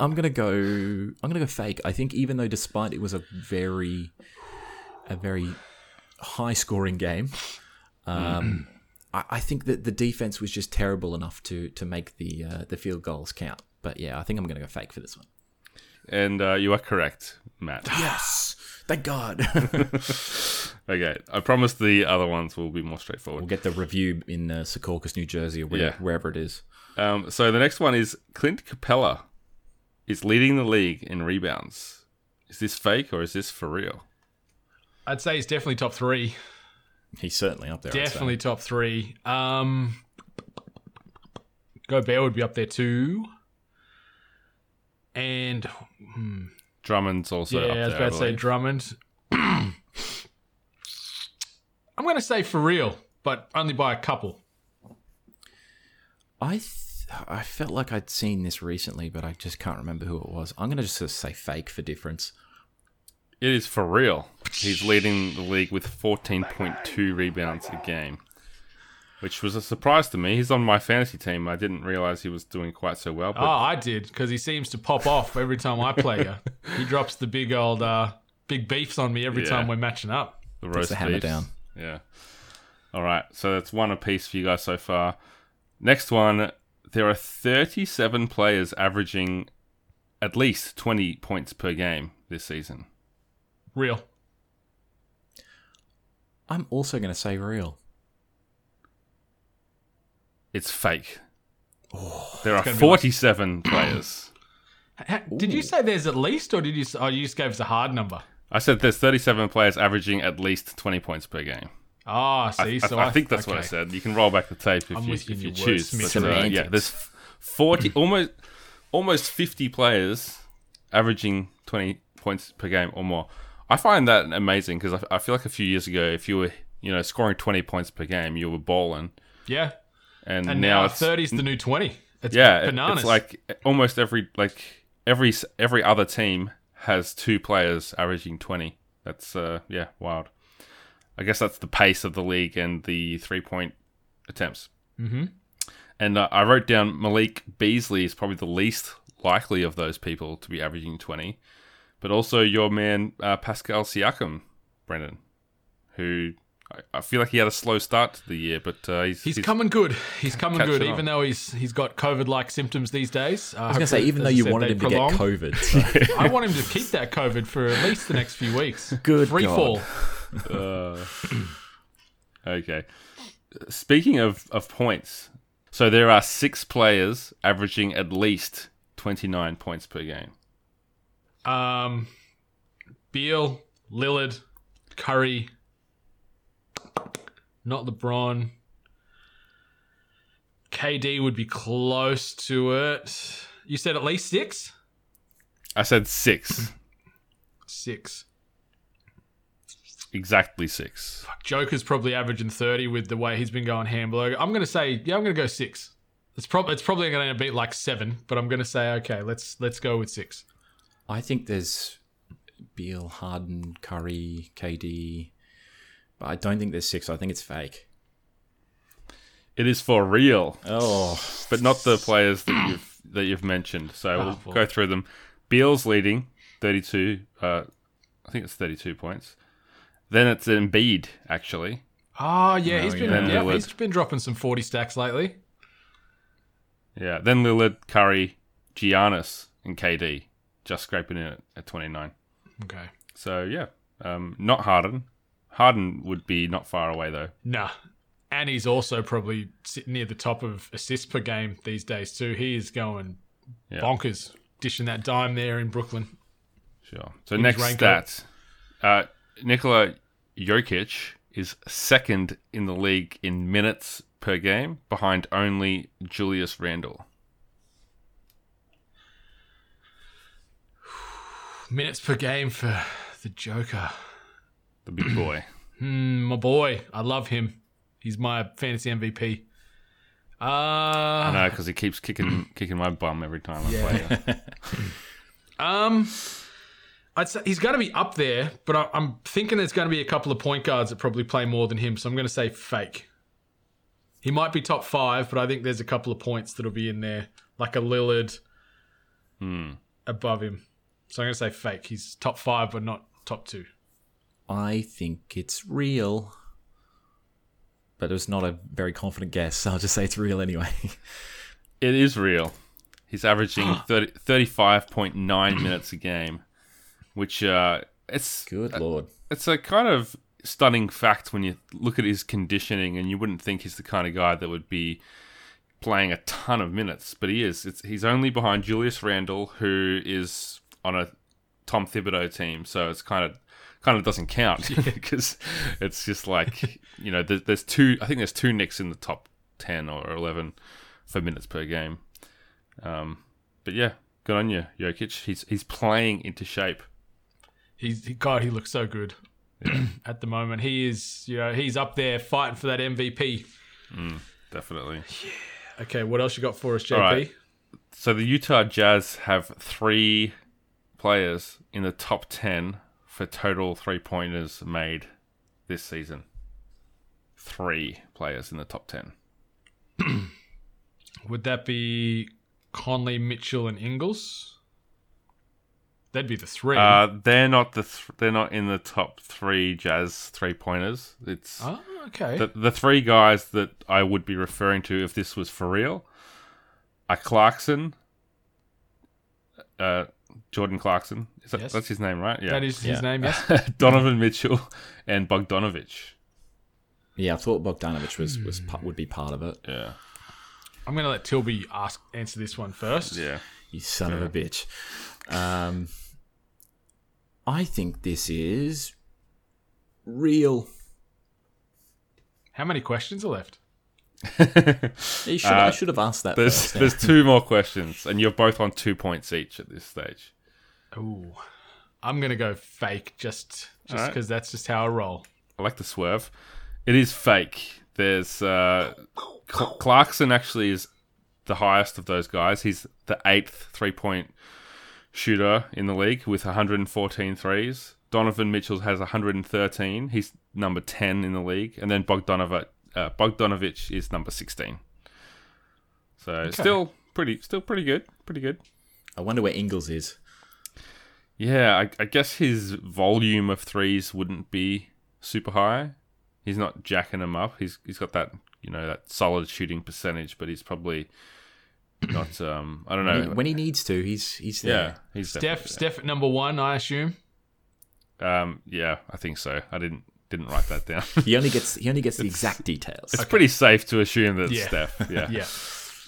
I'm gonna go. I'm gonna go fake. I think even though, despite it was a very, a very high scoring game, um, I, I think that the defense was just terrible enough to to make the uh, the field goals count. But yeah, I think I'm gonna go fake for this one. and uh, you are correct, Matt. Yes, thank God. okay, I promise the other ones will be more straightforward. we'll get the review in uh, Secaucus, New Jersey, or wherever, Yeah. wherever it is. Um, so the next one is Clint Capela is leading the league in rebounds. Is this fake or is this for real? I'd say he's definitely top three. He's certainly up there. Definitely top three. Um, Gobert would be up there too. And hmm, Drummond's also yeah, up I was there. about to say believe. Drummond. I'm going to say for real, but only by a couple. I th- I felt like I'd seen this recently, but I just can't remember who it was. I'm gonna just sort of say fake for difference. It is for real. He's leading the league with 14.2 rebounds a game, which was a surprise to me. He's on my fantasy team. I didn't realize he was doing quite so well. But Oh, I did because he seems to pop off every time I play her. he drops the big old uh, big beefs on me every Yeah. time we're matching up. the roast the hammer beefs. down. Yeah. All right. So that's one apiece for you guys so far. Next one. There are 37 players averaging at least 20 points per game this season. Real. I'm also gonna say real. It's fake. there are gonna be 47 players. Did you say there's at least, or did you? s- Oh, you just gave us a hard number. I said there's 37 players averaging at least 20 points per game. Ah, see, I, so I, I think that's what I said. You can roll back the tape if I'm you, with you if you choose. But, uh, yeah, there's 40, almost, almost 50 players averaging 20 points per game or more. I find that amazing because I, I feel like a few years ago, if you were, you know, scoring 20 points per game, you were balling. Yeah, And, and now, now it's, thirty's the new twenty. It's yeah, bananas. it's like almost every, like every, every other team has two players averaging 20. That's, uh, yeah, wild. I guess that's the pace of the league and the three point attempts. hmm And uh, I wrote down Malik Beasley is probably the least likely of those people to be averaging 20. But also your man, uh, Pascal Siakam, Brendan, who I, I feel like he had a slow start to the year, but uh, he's, He's, coming good. He's coming catching good, on. even though he's he's got COVID-like symptoms these days. Uh, I was gonna say even though you wanted him to get COVID, so- I want him to keep that COVID for at least the next few weeks. Good free God. fall. Uh, okay. Speaking of, of points, So there are six players averaging at least 29 points per game. Um, Beal, Lillard, Curry, not LeBron. KD would be close to it. You said at least six? I said six. Six. exactly six. Joker's probably averaging 30 with the way he's been going hamburger. I'm going to say, yeah, I'm going to go six. It's, prob- it's probably going to be like seven, but I'm going to say, okay, let's let's go with six. I think there's Beal, Harden, Curry, KD, but I don't think there's six. I think it's fake. It is for real, Oh, but not the players that you've that you've mentioned. So we'll Oh, well. go through them. Beal's leading, 32. Uh, I think it's 32 points. Then it's Embiid, actually. Oh, yeah, he's been yeah. yeah, Lillard. he's been dropping some 40 stacks lately. Yeah. Then Lillard, Curry, Giannis, and KD, just scraping in at, at 29. Okay. So yeah, um, not Harden. Harden would be not far away though. Nah. And he's also probably sitting near the top of assists per game these days, too. He is going Yeah. bonkers, dishing that dime there in Brooklyn. Sure. So In next stat, uh, Nikola Jokic is second in the league in minutes per game, behind only Julius Randle. Minutes per game for the Joker. The big boy. Hmm, my boy. I love him. He's my fantasy MVP. Uh, I know because he keeps kicking kicking my bum every time I play. him. Um, I'd say he's going to be up there, but I, I'm thinking there's going to be a couple of point guards that probably play more than him. So I'm going to say fake. He might be top five, but I think there's a couple of points that'll be in there, like a Lillard above him. So I'm going to say fake. He's top five, but not top two. I think it's real. But it was not a very confident guess. So I'll just say it's real anyway. It is real. He's averaging 30, 35.9 minutes a game, which uh, it's Good lord. it's a kind of stunning fact when you look at his conditioning, and you wouldn't think he's the kind of guy that would be playing a ton of minutes, but he is. It's, he's only behind Julius Randle, who is on a Tom Thibodeau team, so it's kind of kind of doesn't count because it's just like you know there's, there's two. I think there's two Knicks in the top ten or eleven for minutes per game. Um, but yeah, good on you, Jokic. He's he's playing into shape. He's he, God, he looks so good at the moment. He is, you know, he's up there fighting for that MVP. Definitely. Okay, what else you got for us, JP? Right. So the Utah Jazz have three players in the top 10 for total three pointers made this season. Three players in the top 10. Would that be Conley, Mitchell, and Ingles? That'd be the three. Uh, they're not the th- they're not in the top three Jazz three pointers. It's oh, okay. the the three guys that I would be referring to if this was for real are Clarkson, uh, Jordan Clarkson. Is that, Yes. That's his name, right? Yeah. that is his name, yes. Donovan Mitchell and Bogdanovich. Yeah, I thought Bogdanovich was, was would be part of it. Yeah. I'm going to let Tilby ask answer this one first. Yeah. You son of a bitch. Um, I think this is real. How many questions are left? You should, I should have asked that There's first. yeah. there's two more questions, and you're both on two points each at this stage. Ooh. I'm going to go fake just just Alright. because that's just how I roll. I like the swerve. It is fake. There's uh, Cl- Clarkson actually is the highest of those guys. He's the eighth three point shooter in the league with 114 threes. Donovan Mitchell has 113. He's number 10 in the league, and then Bogdanovich uh, Bogdanovich is number 16. So still pretty, still pretty good, pretty good. I wonder where Ingles is. Yeah, I, I guess his volume of threes wouldn't be super high. He's not jacking them up. He's he's got that you know that solid shooting percentage, but he's probably not. Um, I don't When know. he, when he needs to, he's he's there. yeah, he's Steph, definitely Steph at number one, I assume. Um, yeah, I think so. I didn't didn't write that down. He only gets he only gets the exact details. it's pretty safe to assume that Yeah. Steph. Yeah. Yeah.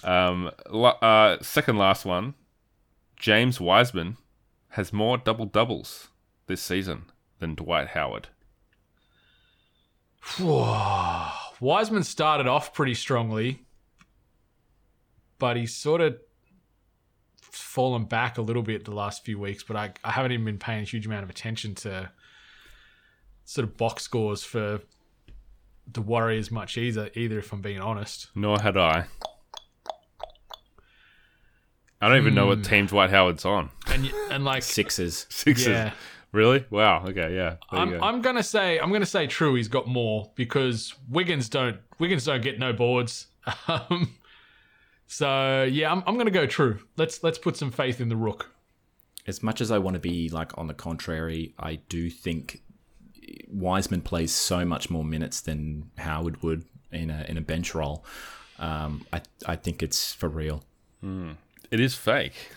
Um, uh, second last one. James Wiseman has more double doubles this season than Dwight Howard. Wiseman started off pretty strongly, but he's sort of fallen back a little bit the last few weeks. But I, I haven't even been paying a huge amount of attention to sort of box scores for the Warriors much either, either if I'm being honest. Nor had I. I don't even know what team Dwight Howard's on. And y- and like Sixes. Sixes. yeah, Really? Wow. Okay. Yeah. There you I'm, go. I'm gonna say I'm gonna say true. He's got more because Wiggins don't Wiggins don't get no boards. Um, so yeah, I'm, I'm gonna go true. Let's let's put some faith in the Rook. As much as I want to be like on the contrary, I do think Wiseman plays so much more minutes than Howard would in a in a bench role. Um, I I think it's for real. it is fake.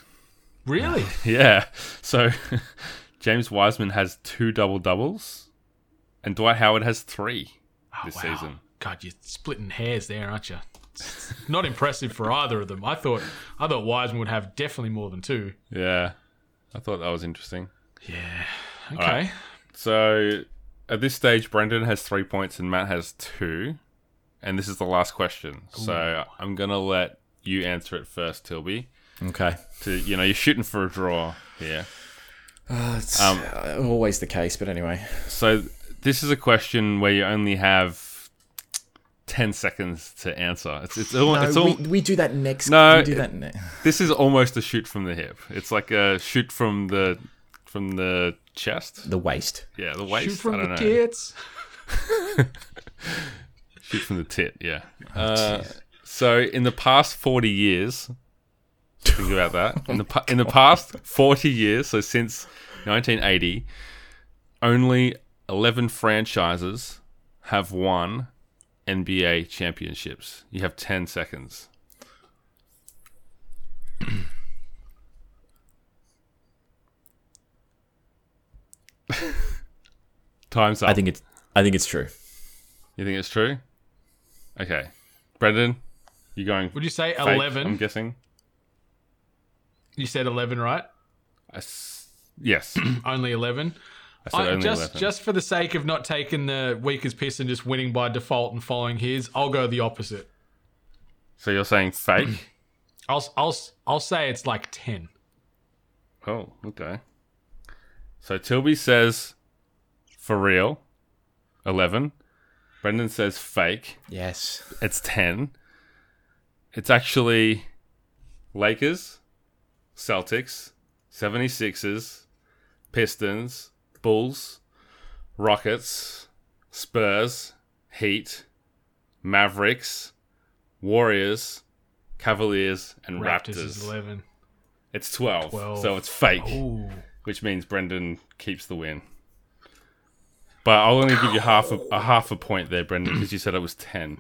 Really? Yeah. So James Wiseman has two double doubles, and Dwight Howard has three this wow. season. God, you're splitting hairs there, aren't you? It's Not impressive for either of them. I thought I thought Wiseman would have definitely more than two. Yeah. I thought that was interesting. Yeah. Okay. right. So at this stage, Brendan has three points and Matt has two. And this is the last question. So I'm going to let you answer it first, Tilby. Okay, To, you know, you're shooting for a draw here. it's Um, uh, always the case. But anyway, So this is a question where you only have 10 seconds to answer. It's, it's all, no, it's all, we, we do that next. No, we do that. Ne- this is almost a shoot from the hip. It's like a shoot from the, from the chest. the waist. Yeah, the waist. Shoot from I don't the know. tits. Shoot from the tit, yeah. Uh, so in the past forty years, think about that. In the pa- in the past forty years, so since 1980, only 11 franchises have won NBA championships. You have 10 seconds. Time's up. I think it's. I think it's true. You think it's true? Okay. Brendan, you going Would you say fake, eleven? I'm guessing. You said eleven, right? I s- yes. Only eleven. I said I, only just 11. just for the sake of not taking the weakest piss and just winning by default and following his, I'll go the opposite. So you're saying fake? I'll I'll I'll say it's like ten. oh, okay. So Tilby says for real, 11. Brendan says fake. Yes. It's 10. It's actually Lakers, Celtics, 76ers, Pistons, Bulls, Rockets, Spurs, Heat, Mavericks, Warriors, Cavaliers, and Raptors, Raptors. is eleven. It's 12, 12. so it's fake, Ooh. Which means Brendan keeps the win. But I'll only give you half a, a half a point there, Brendan, because you said it was 10.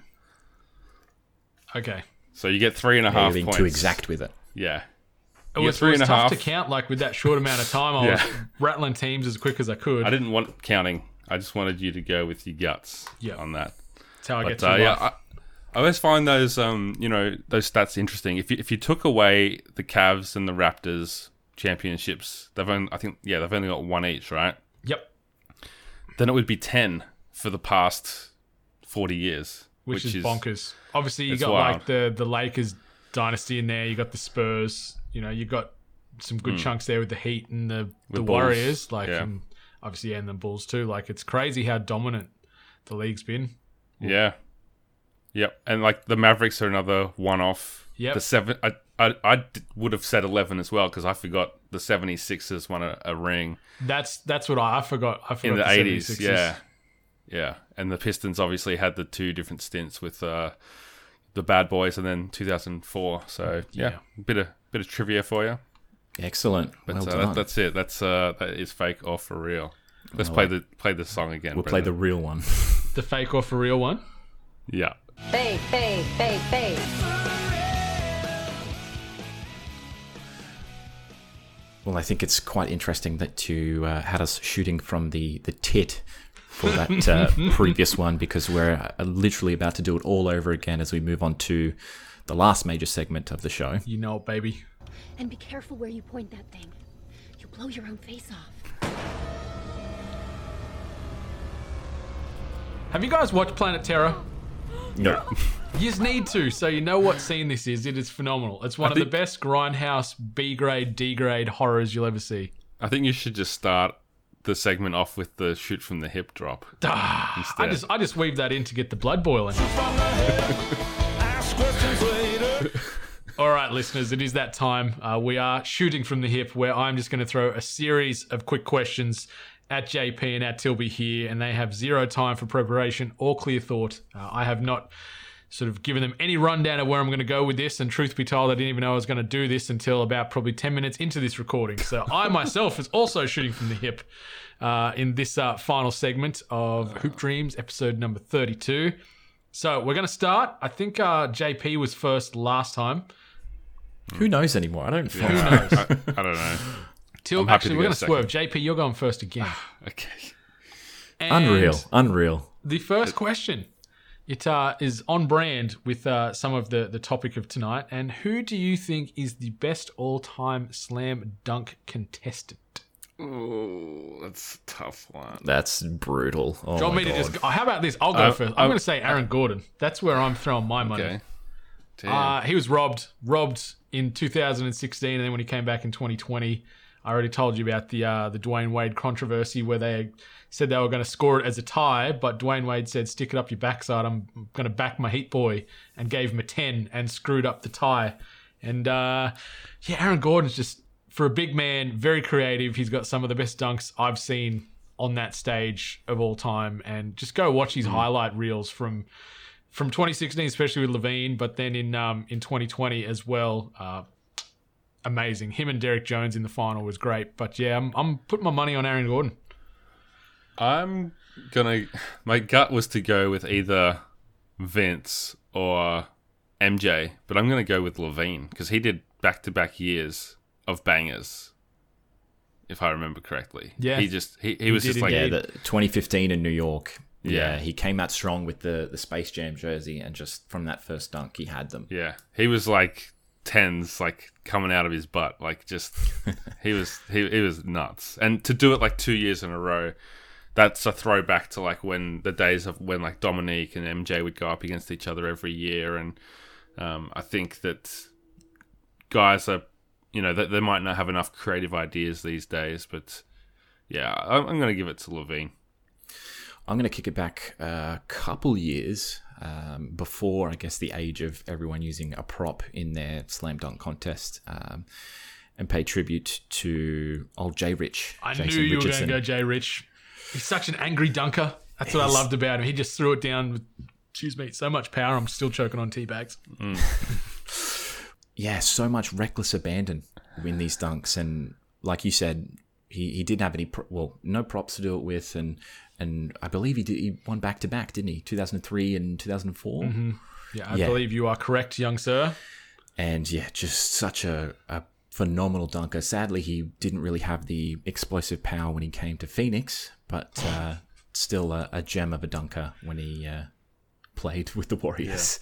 Okay. So you get three and a Yeah, you're half being points. too exact with it. Yeah. It was, get three it was and a tough to count like with that short amount of time. I was Yeah. rattling teams as quick as I could. I didn't want counting. I just wanted you to go with your guts Yeah. on that. That's how I get But to uh, yeah. I, I always find those um, you know, those stats interesting. If you if you took away the Cavs and the Raptors championships, they've only I think yeah, they've only got one each, right? Yep. Then it would be ten for the past forty years. Which, is, bonkers. Obviously, you got wild. like the the Lakers dynasty in there. You got the Spurs. You know, you got some good hmm. chunks there with the Heat and the the Bulls, Warriors. Like, yeah. and obviously, yeah, and the Bulls too. Like, it's crazy how dominant the league's been. Yeah. Yep. And like the Mavericks are another one off. Yeah, The seven I I, I d- would have said 11 as well because I forgot the 76ers won a, a ring. That's that's what I, I forgot. I forgot in the 76ers. eighties. Yeah, yeah. And the Pistons obviously had the two different stints with uh, the Bad Boys and then 2004. So yeah, bit of bit of trivia for you. Excellent. But well uh, done. that, that's it. That's uh, that is fake or for real. Let's play the play the song again. we'll play the real one. The fake or for real one. yeah. Fade, fade, fade, fade. Well, I think it's quite interesting that you uh, had us shooting from the, the tit for that uh, previous one because we're uh, literally about to do it all over again as we move on to the last major segment of the show. You know it, baby. And be careful where you point that thing. You'll blow your own face off. Have you guys watched Planet Terror? No. You just need to, so you know what scene this is. It is phenomenal. It's one of think- the best grindhouse B grade, D grade horrors you'll ever see. I think you should just start the segment off with the shoot from the hip drop. I just I just weave that in to get the blood boiling. Ask questions later. All right, listeners, it is that time. Uh, we are shooting from the hip, where I'm just going to throw a series of quick questions at JP and at Tilby here, and they have zero time for preparation or clear thought. Uh, I have not sort of given them any rundown of where I'm going to go with this, and truth be told, I didn't even know I was going to do this until about probably 10 minutes into this recording. So I myself is also shooting from the hip uh, in this uh, final segment of Hoop Dreams, episode number 32. So we're going to start. I think uh, JP was first last time. Who knows anymore? I don't follow. knows? I, I don't know. Till I'm happy actually, to we're going to swerve. JP, you're going first again. Okay. And Unreal. Unreal. The first question. It uh, is on brand with uh, some of the, the topic of tonight. And who do you think is the best all time slam dunk contestant? Oh, that's a tough one. That's brutal. Oh Do you want my me to God. just. Oh, how about this? I'll go Uh, first. I'm uh, going to say Aaron Gordon. That's where I'm throwing my money. Okay. Damn. Uh, he was robbed, robbed in 2016, and then when he came back in 2020, I already told you about the uh, the Dwyane Wade controversy where they said they were going to score it as a tie, but Dwyane Wade said, "Stick it up your backside. I'm going to back my Heat boy," and gave him a 10 and screwed up the tie. And uh, yeah, Aaron Gordon's just for a big man, very creative. He's got some of the best dunks I've seen on that stage of all time, and just go watch his highlight reels from from 2016, especially with LaVine, but then in um, in 2020 as well. Uh, amazing. Him and Derrick Jones in the final was great. But yeah, I'm, I'm putting my money on Aaron Gordon. I'm gonna. My gut was to go with either Vince or MJ, but I'm gonna go with LaVine because he did back-to-back years of bangers, if I remember correctly. Yeah. he just he, he was just like Yeah, the 2015 in New York. Yeah. Yeah. he came out strong with the, the Space Jam jersey, and just from that first dunk, he had them. yeah, he was like tens like coming out of his butt, like just he was he he was nuts, and to do it like two years in a row. That's a throwback to like when the days of when like Dominique and MJ would go up against each other every year, and um, I think that guys are, you know, they, they might not have enough creative ideas these days, but yeah, I'm, I'm going to give it to LaVine. I'm going to kick it back a couple years um, before, I guess, the age of everyone using a prop in their slam dunk contest, um, and pay tribute to old Jay Rich. I Jason knew you were going to go Jay Rich. He's such an angry dunker. That's what I loved about him. He just threw it down with, excuse me, so much power. I'm still choking on tea bags. yeah, so much reckless abandon in these dunks, and like you said, he, he didn't have any pro- well, no props to do it with, and and I believe he did he won back to back, didn't he? Two thousand three and two thousand four, Yeah, I Yeah. believe you are correct, young sir. and yeah, just such a, a phenomenal dunker. Sadly, he didn't really have the explosive power when he came to Phoenix, but uh, still a, a gem of a dunker when he uh, played with the Warriors.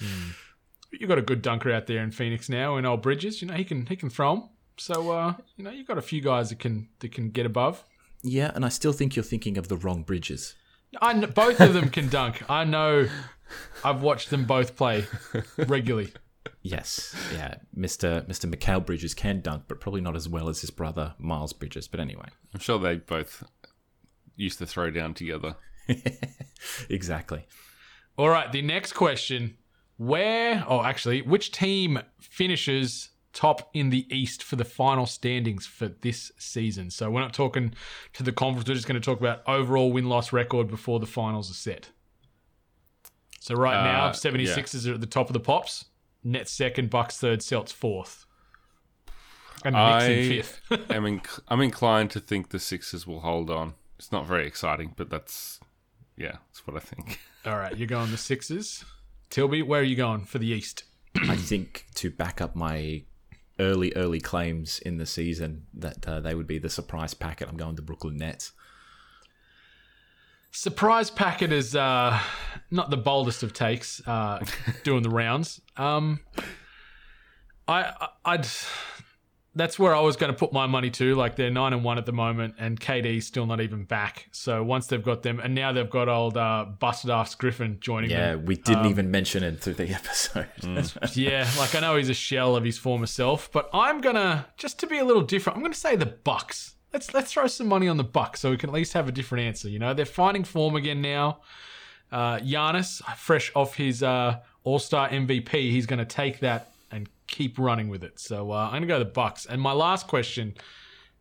you got a good dunker out there in Phoenix now in old Bridges. You know he can he can throw them. So uh, you know you've got a few guys that can that can get above. Yeah, and I still think you're thinking of the wrong Bridges. I kn- both of them can dunk. I know. I've watched them both play regularly. Yes, yeah, Mister Mister Mikal Bridges can dunk, but probably not as well as his brother Miles Bridges. But anyway, I'm sure they both used to throw down together. exactly. All right, the next question: Where? Oh, actually, which team finishes top in the East for the final standings for this season? So we're not talking to the conference. We're just going to talk about overall win loss record before the finals are set. So right now, Uh, 76ers are at the top of the pops. Nets second, Bucks third, Celts fourth, and Knicks in I fifth. am inc- I'm inclined to think the Sixers will hold on. It's not very exciting, but that's yeah, that's what I think. All right, you're going the Sixers. Tilby, where are you going for the East? I think to back up my early early claims in the season that uh, they would be the surprise packet. I'm going to Brooklyn Nets. Surprise packet is uh, not the boldest of takes. Uh, doing the rounds. Um, I, I'd. That's where I was going to put my money to. Like they're nine and one at the moment, and KD's still not even back. So once they've got them, and now they've got old uh, busted ass Griffin joining them. Yeah, them. we didn't even mention it through the episode. Yeah, like I know he's a shell of his former self, but I'm gonna just to be a little different. I'm gonna say the Bucks. Let's let's throw some money on the Bucks so we can at least have a different answer. You know, they're finding form again now. Uh, Giannis, fresh off his uh, All Star MVP, he's gonna take that and keep running with it. So uh, I'm gonna go the Bucks. And my last question.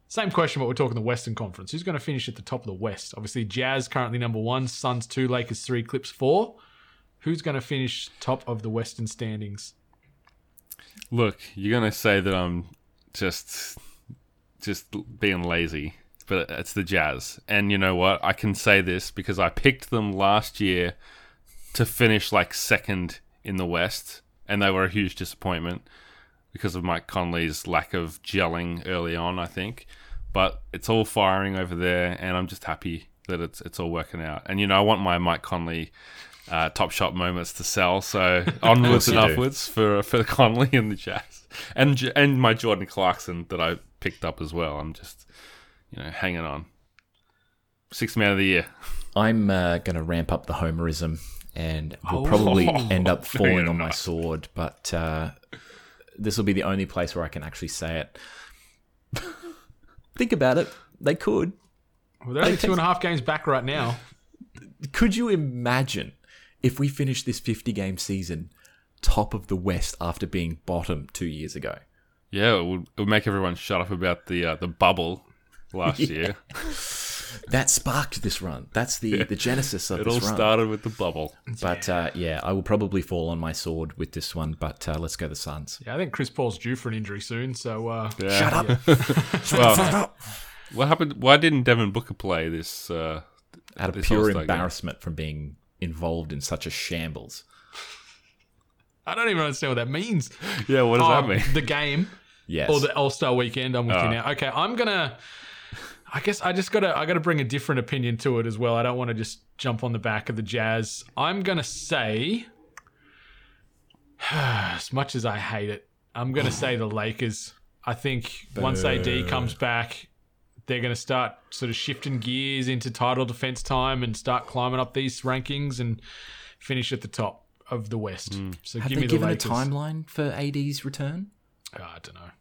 Same question, but we're talking the Western Conference. Who's going to finish at the top of the West? Obviously, Jazz currently number one, Suns two, Lakers three, Clips four. Who's going to finish top of the Western standings? Look, you're gonna say that I'm just just being lazy, but it's the Jazz. And you know what? I can say this because I picked them last year to finish like second in the West, and they were a huge disappointment because of Mike Conley's lack of gelling early on, I think. But it's all firing over there, and I'm just happy that it's it's all working out. And you know, I want my Mike Conley uh, top shot moments to sell. So onwards and you do. upwards for for Conley and the Jazz, and and my Jordan Clarkson that I picked up as well. I'm just you know hanging on. Sixth man of the year. I'm uh, going to ramp up the homerism and will probably end up falling on my sword, but uh, this will be the only place where I can actually say it. Think about it. They could. Well, they're only two and a half games back right now. Could you imagine if we finished this 50 game season top of the West after being bottom two years ago? Yeah, it would, it would make everyone shut up about the uh, the bubble last year. That sparked this run. That's the, the genesis of It all this run. It all started with the bubble. But uh, yeah, I will probably fall on my sword with this one. But uh, let's go the Suns. Yeah, I think Chris Paul's due for an injury soon. So uh, Yeah. Shut up. Well, what happened? Why didn't Devin Booker play this? Uh, Out of this pure All-Star game? embarrassment from being involved in such a shambles. I don't even understand what that means. Yeah, what does Oh, that mean? The game Yes. or the All Star weekend. I'm with Oh. you now. Okay, I'm gonna. I guess I just gotta I gotta bring a different opinion to it as well. I don't want to just jump on the back of the Jazz. I'm gonna say, as much as I hate it, I'm gonna say the Lakers. I think once AD comes back, they're gonna start sort of shifting gears into title defense time and start climbing up these rankings and finish at the top of the West. Hmm. So Have give they me the given a timeline for AD's return? Oh, I don't know.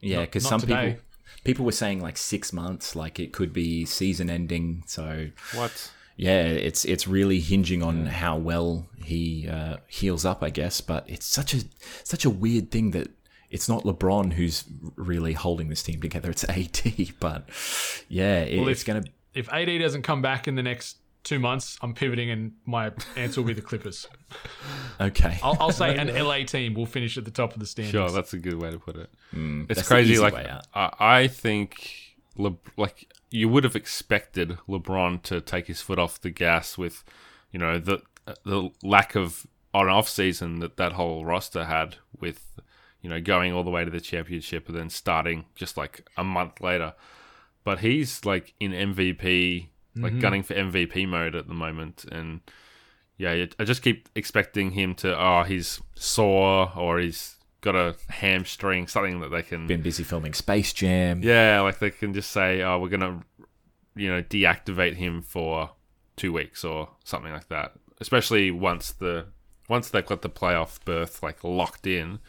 Yeah, because some today. people people were saying like six months, like it could be season ending. So What? yeah, it's it's really hinging on how well he uh, heals up, I guess. But it's such a such a weird thing that it's not LeBron who's really holding this team together. It's AD. But yeah, it, Well, it's gonna. if AD doesn't come back in the next two months, I'm pivoting and my answer will be the Clippers. Okay, I'll, I'll say an LA team will finish at the top of the standings. Sure, that's a good way to put it. it's Mm, that's the crazy. Like. I, I think, Le- like you would have expected LeBron to take his foot off the gas with, you know, the the lack of on off season that that whole roster had with, you know, going all the way to the championship and then starting just like a month later. But he's like in MVP, like gunning for MVP mode at the moment, and yeah, I just keep expecting him to. Oh, he's sore or he's got a hamstring, something that they can. been busy filming Space Jam. Yeah, like they can just say, "Oh, we're gonna, you know, deactivate him for two weeks or something like that." Especially once the once they've got the playoff berth like locked in,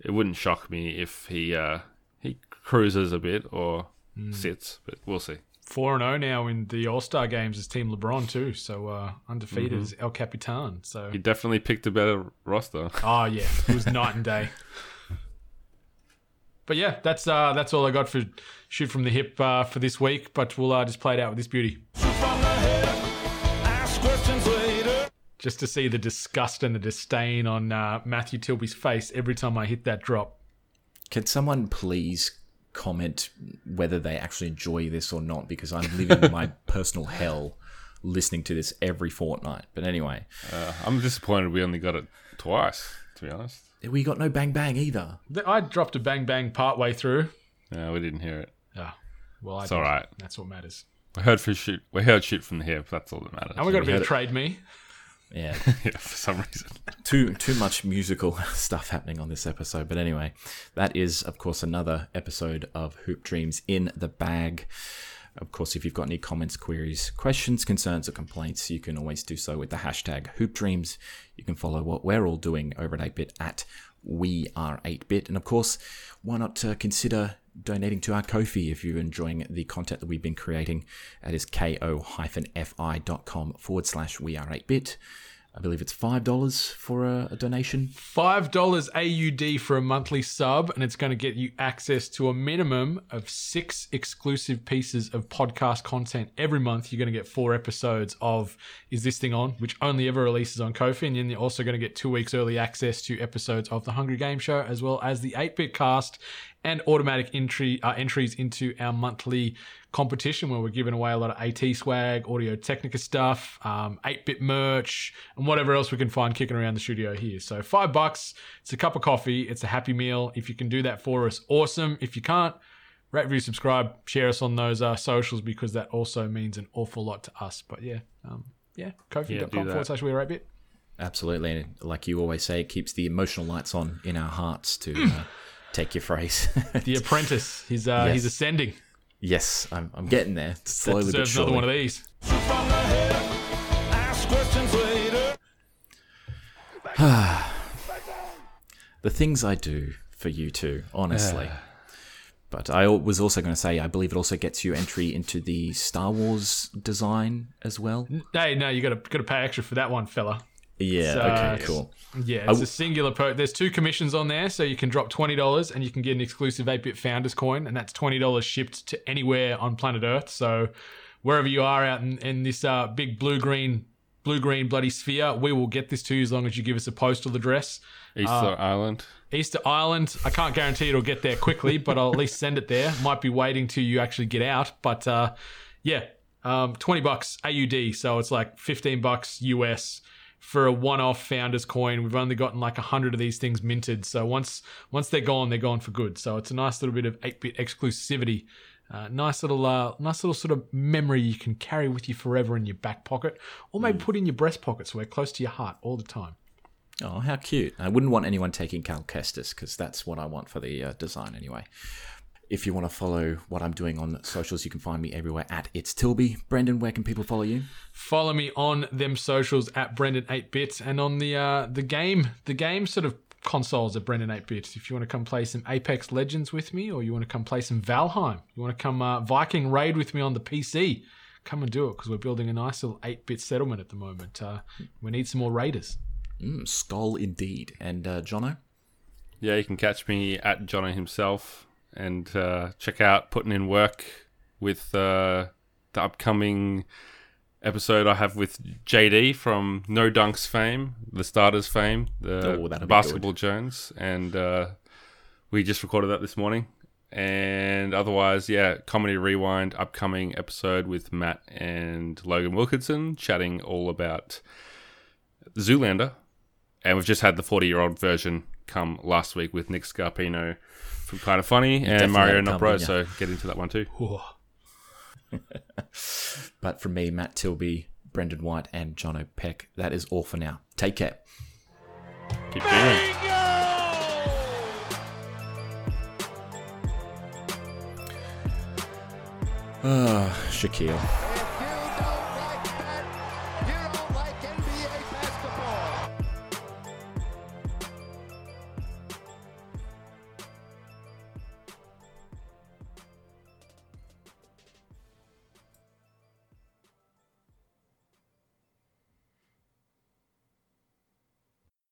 it wouldn't shock me if he uh he cruises a bit or sits, but we'll see. Four and zero now in the All Star games as Team LeBron too. So uh, undefeated as El Capitan. So He definitely picked a better roster. oh yeah, it was night and day. But yeah, that's uh, that's all I got for shoot from the hip uh, for this week. But we'll uh, just play it out with this beauty. Hip, ask questions later. just to see the disgust and the disdain on uh, Matthew Tilby's face every time I hit that drop. Can someone please comment whether they actually enjoy this or not? Because I'm living my personal hell listening to this every fortnight. But anyway, Uh, I'm disappointed we only got it twice, to be honest. we got no bang bang either. I dropped a bang bang part way through. No, we didn't hear it. Ah, well, I It's did. all right. That's what matters. We heard for shoot. We heard shoot from the hip. That's all that matters. And we got a bit had of it. trade me. Yeah. yeah, for some reason. too too much musical stuff happening on this episode. But anyway, that is of course another episode of Hoop Dreams in the bag. Of course, if you've got any comments, queries, questions, concerns, or complaints, you can always do so with the hashtag Hoop Dreams. You can follow what we're all doing over at 8bit at We Are 8bit. And of course, why not uh, consider donating to our Ko-fi if you're enjoying the content that we've been creating. That is ko-fi.com forward slash We Are 8bit. I believe it's $5 for a, a donation. Five dollars AUD for a monthly sub, and it's going to get you access to a minimum of six exclusive pieces of podcast content every month. You're going to get four episodes of "Is This Thing On," which only ever releases on Ko-fi, and then you're also going to get two weeks early access to episodes of the Hungry Game Show, as well as the Eight Bit Cast and automatic entry uh, entries into our monthly competition where we're giving away a lot of AT swag, Audio Technica stuff, um, 8-bit merch, and whatever else we can find kicking around the studio here. So five bucks, it's a cup of coffee, it's a happy meal. If you can do that for us, awesome. If you can't, rate, review, subscribe, share us on those uh, socials because that also means an awful lot to us. But yeah, um, yeah, Yeah, do ko-fi.com that. forward slash we are 8-bit. Absolutely. And like you always say, it keeps the emotional lights on in our hearts to uh, take your phrase. The apprentice, he's uh, Yes. he's ascending. yes, I'm, I'm getting there. Slowly but deserves another one of these. The hip, ask questions later. the things I do for you two, honestly. but I was also going to say, I believe it also gets you entry into the Star Wars design as well. Hey, no, you got to got to pay extra for that one, fella. Yeah. So, okay. Cool. Yeah, it's a singular per. There's two commissions on there, so you can drop twenty dollars and you can get an exclusive 8-bit Founders coin, and that's twenty dollars shipped to anywhere on planet Earth. So wherever you are out in, in this uh, big blue green blue green bloody sphere, we will get this to you as long as you give us a postal address. Easter Island. Easter Island. I can't guarantee it'll get there quickly, but I'll at least send it there. Might be waiting till you actually get out, but uh, yeah, um, twenty bucks AUD. So it's like fifteen bucks US for a one-off founders coin. We've only gotten like a hundred of these things minted, so once once they're gone, they're gone for good. So it's a nice little bit of eight-bit exclusivity. Uh, nice little, uh, nice little sort of memory you can carry with you forever in your back pocket, or maybe put in your breast pocket so we're close to your heart all the time. Oh, how cute. I wouldn't want anyone taking Cal Kestis because that's what I want for the uh, design anyway. If you want to follow what I'm doing on socials, you can find me everywhere at It's Tilby. Brendan, where can people follow you? follow me on them socials at Brendan 8bit and on the uh, the game the game sort of consoles at Brendan 8bit. If you want to come play some Apex Legends with me, or you want to come play some Valheim, you want to come uh, Viking raid with me on the PC, come and do it because we're building a nice little 8-bit settlement at the moment. Uh, we need some more raiders. Mm, Skull indeed. And uh, Jono? Yeah, you can catch me at Jono himself and uh, check out putting in work with uh, the upcoming episode I have with JD from No Dunks fame, the starters fame, the Oh, basketball Jones, and uh, we just recorded that this morning. And otherwise, yeah, comedy rewind upcoming episode with Matt and Logan Wilkinson chatting all about Zoolander, and we've just had the 40 year old version come last week with Nick Scarpino from Kind of Funny and definitely Mario had it yeah. So get into that one too. But from me, Matt Tilby, Brendan White, and Jono Peck, that is all for now. Take care. Keep doing. Ah, Shaquille.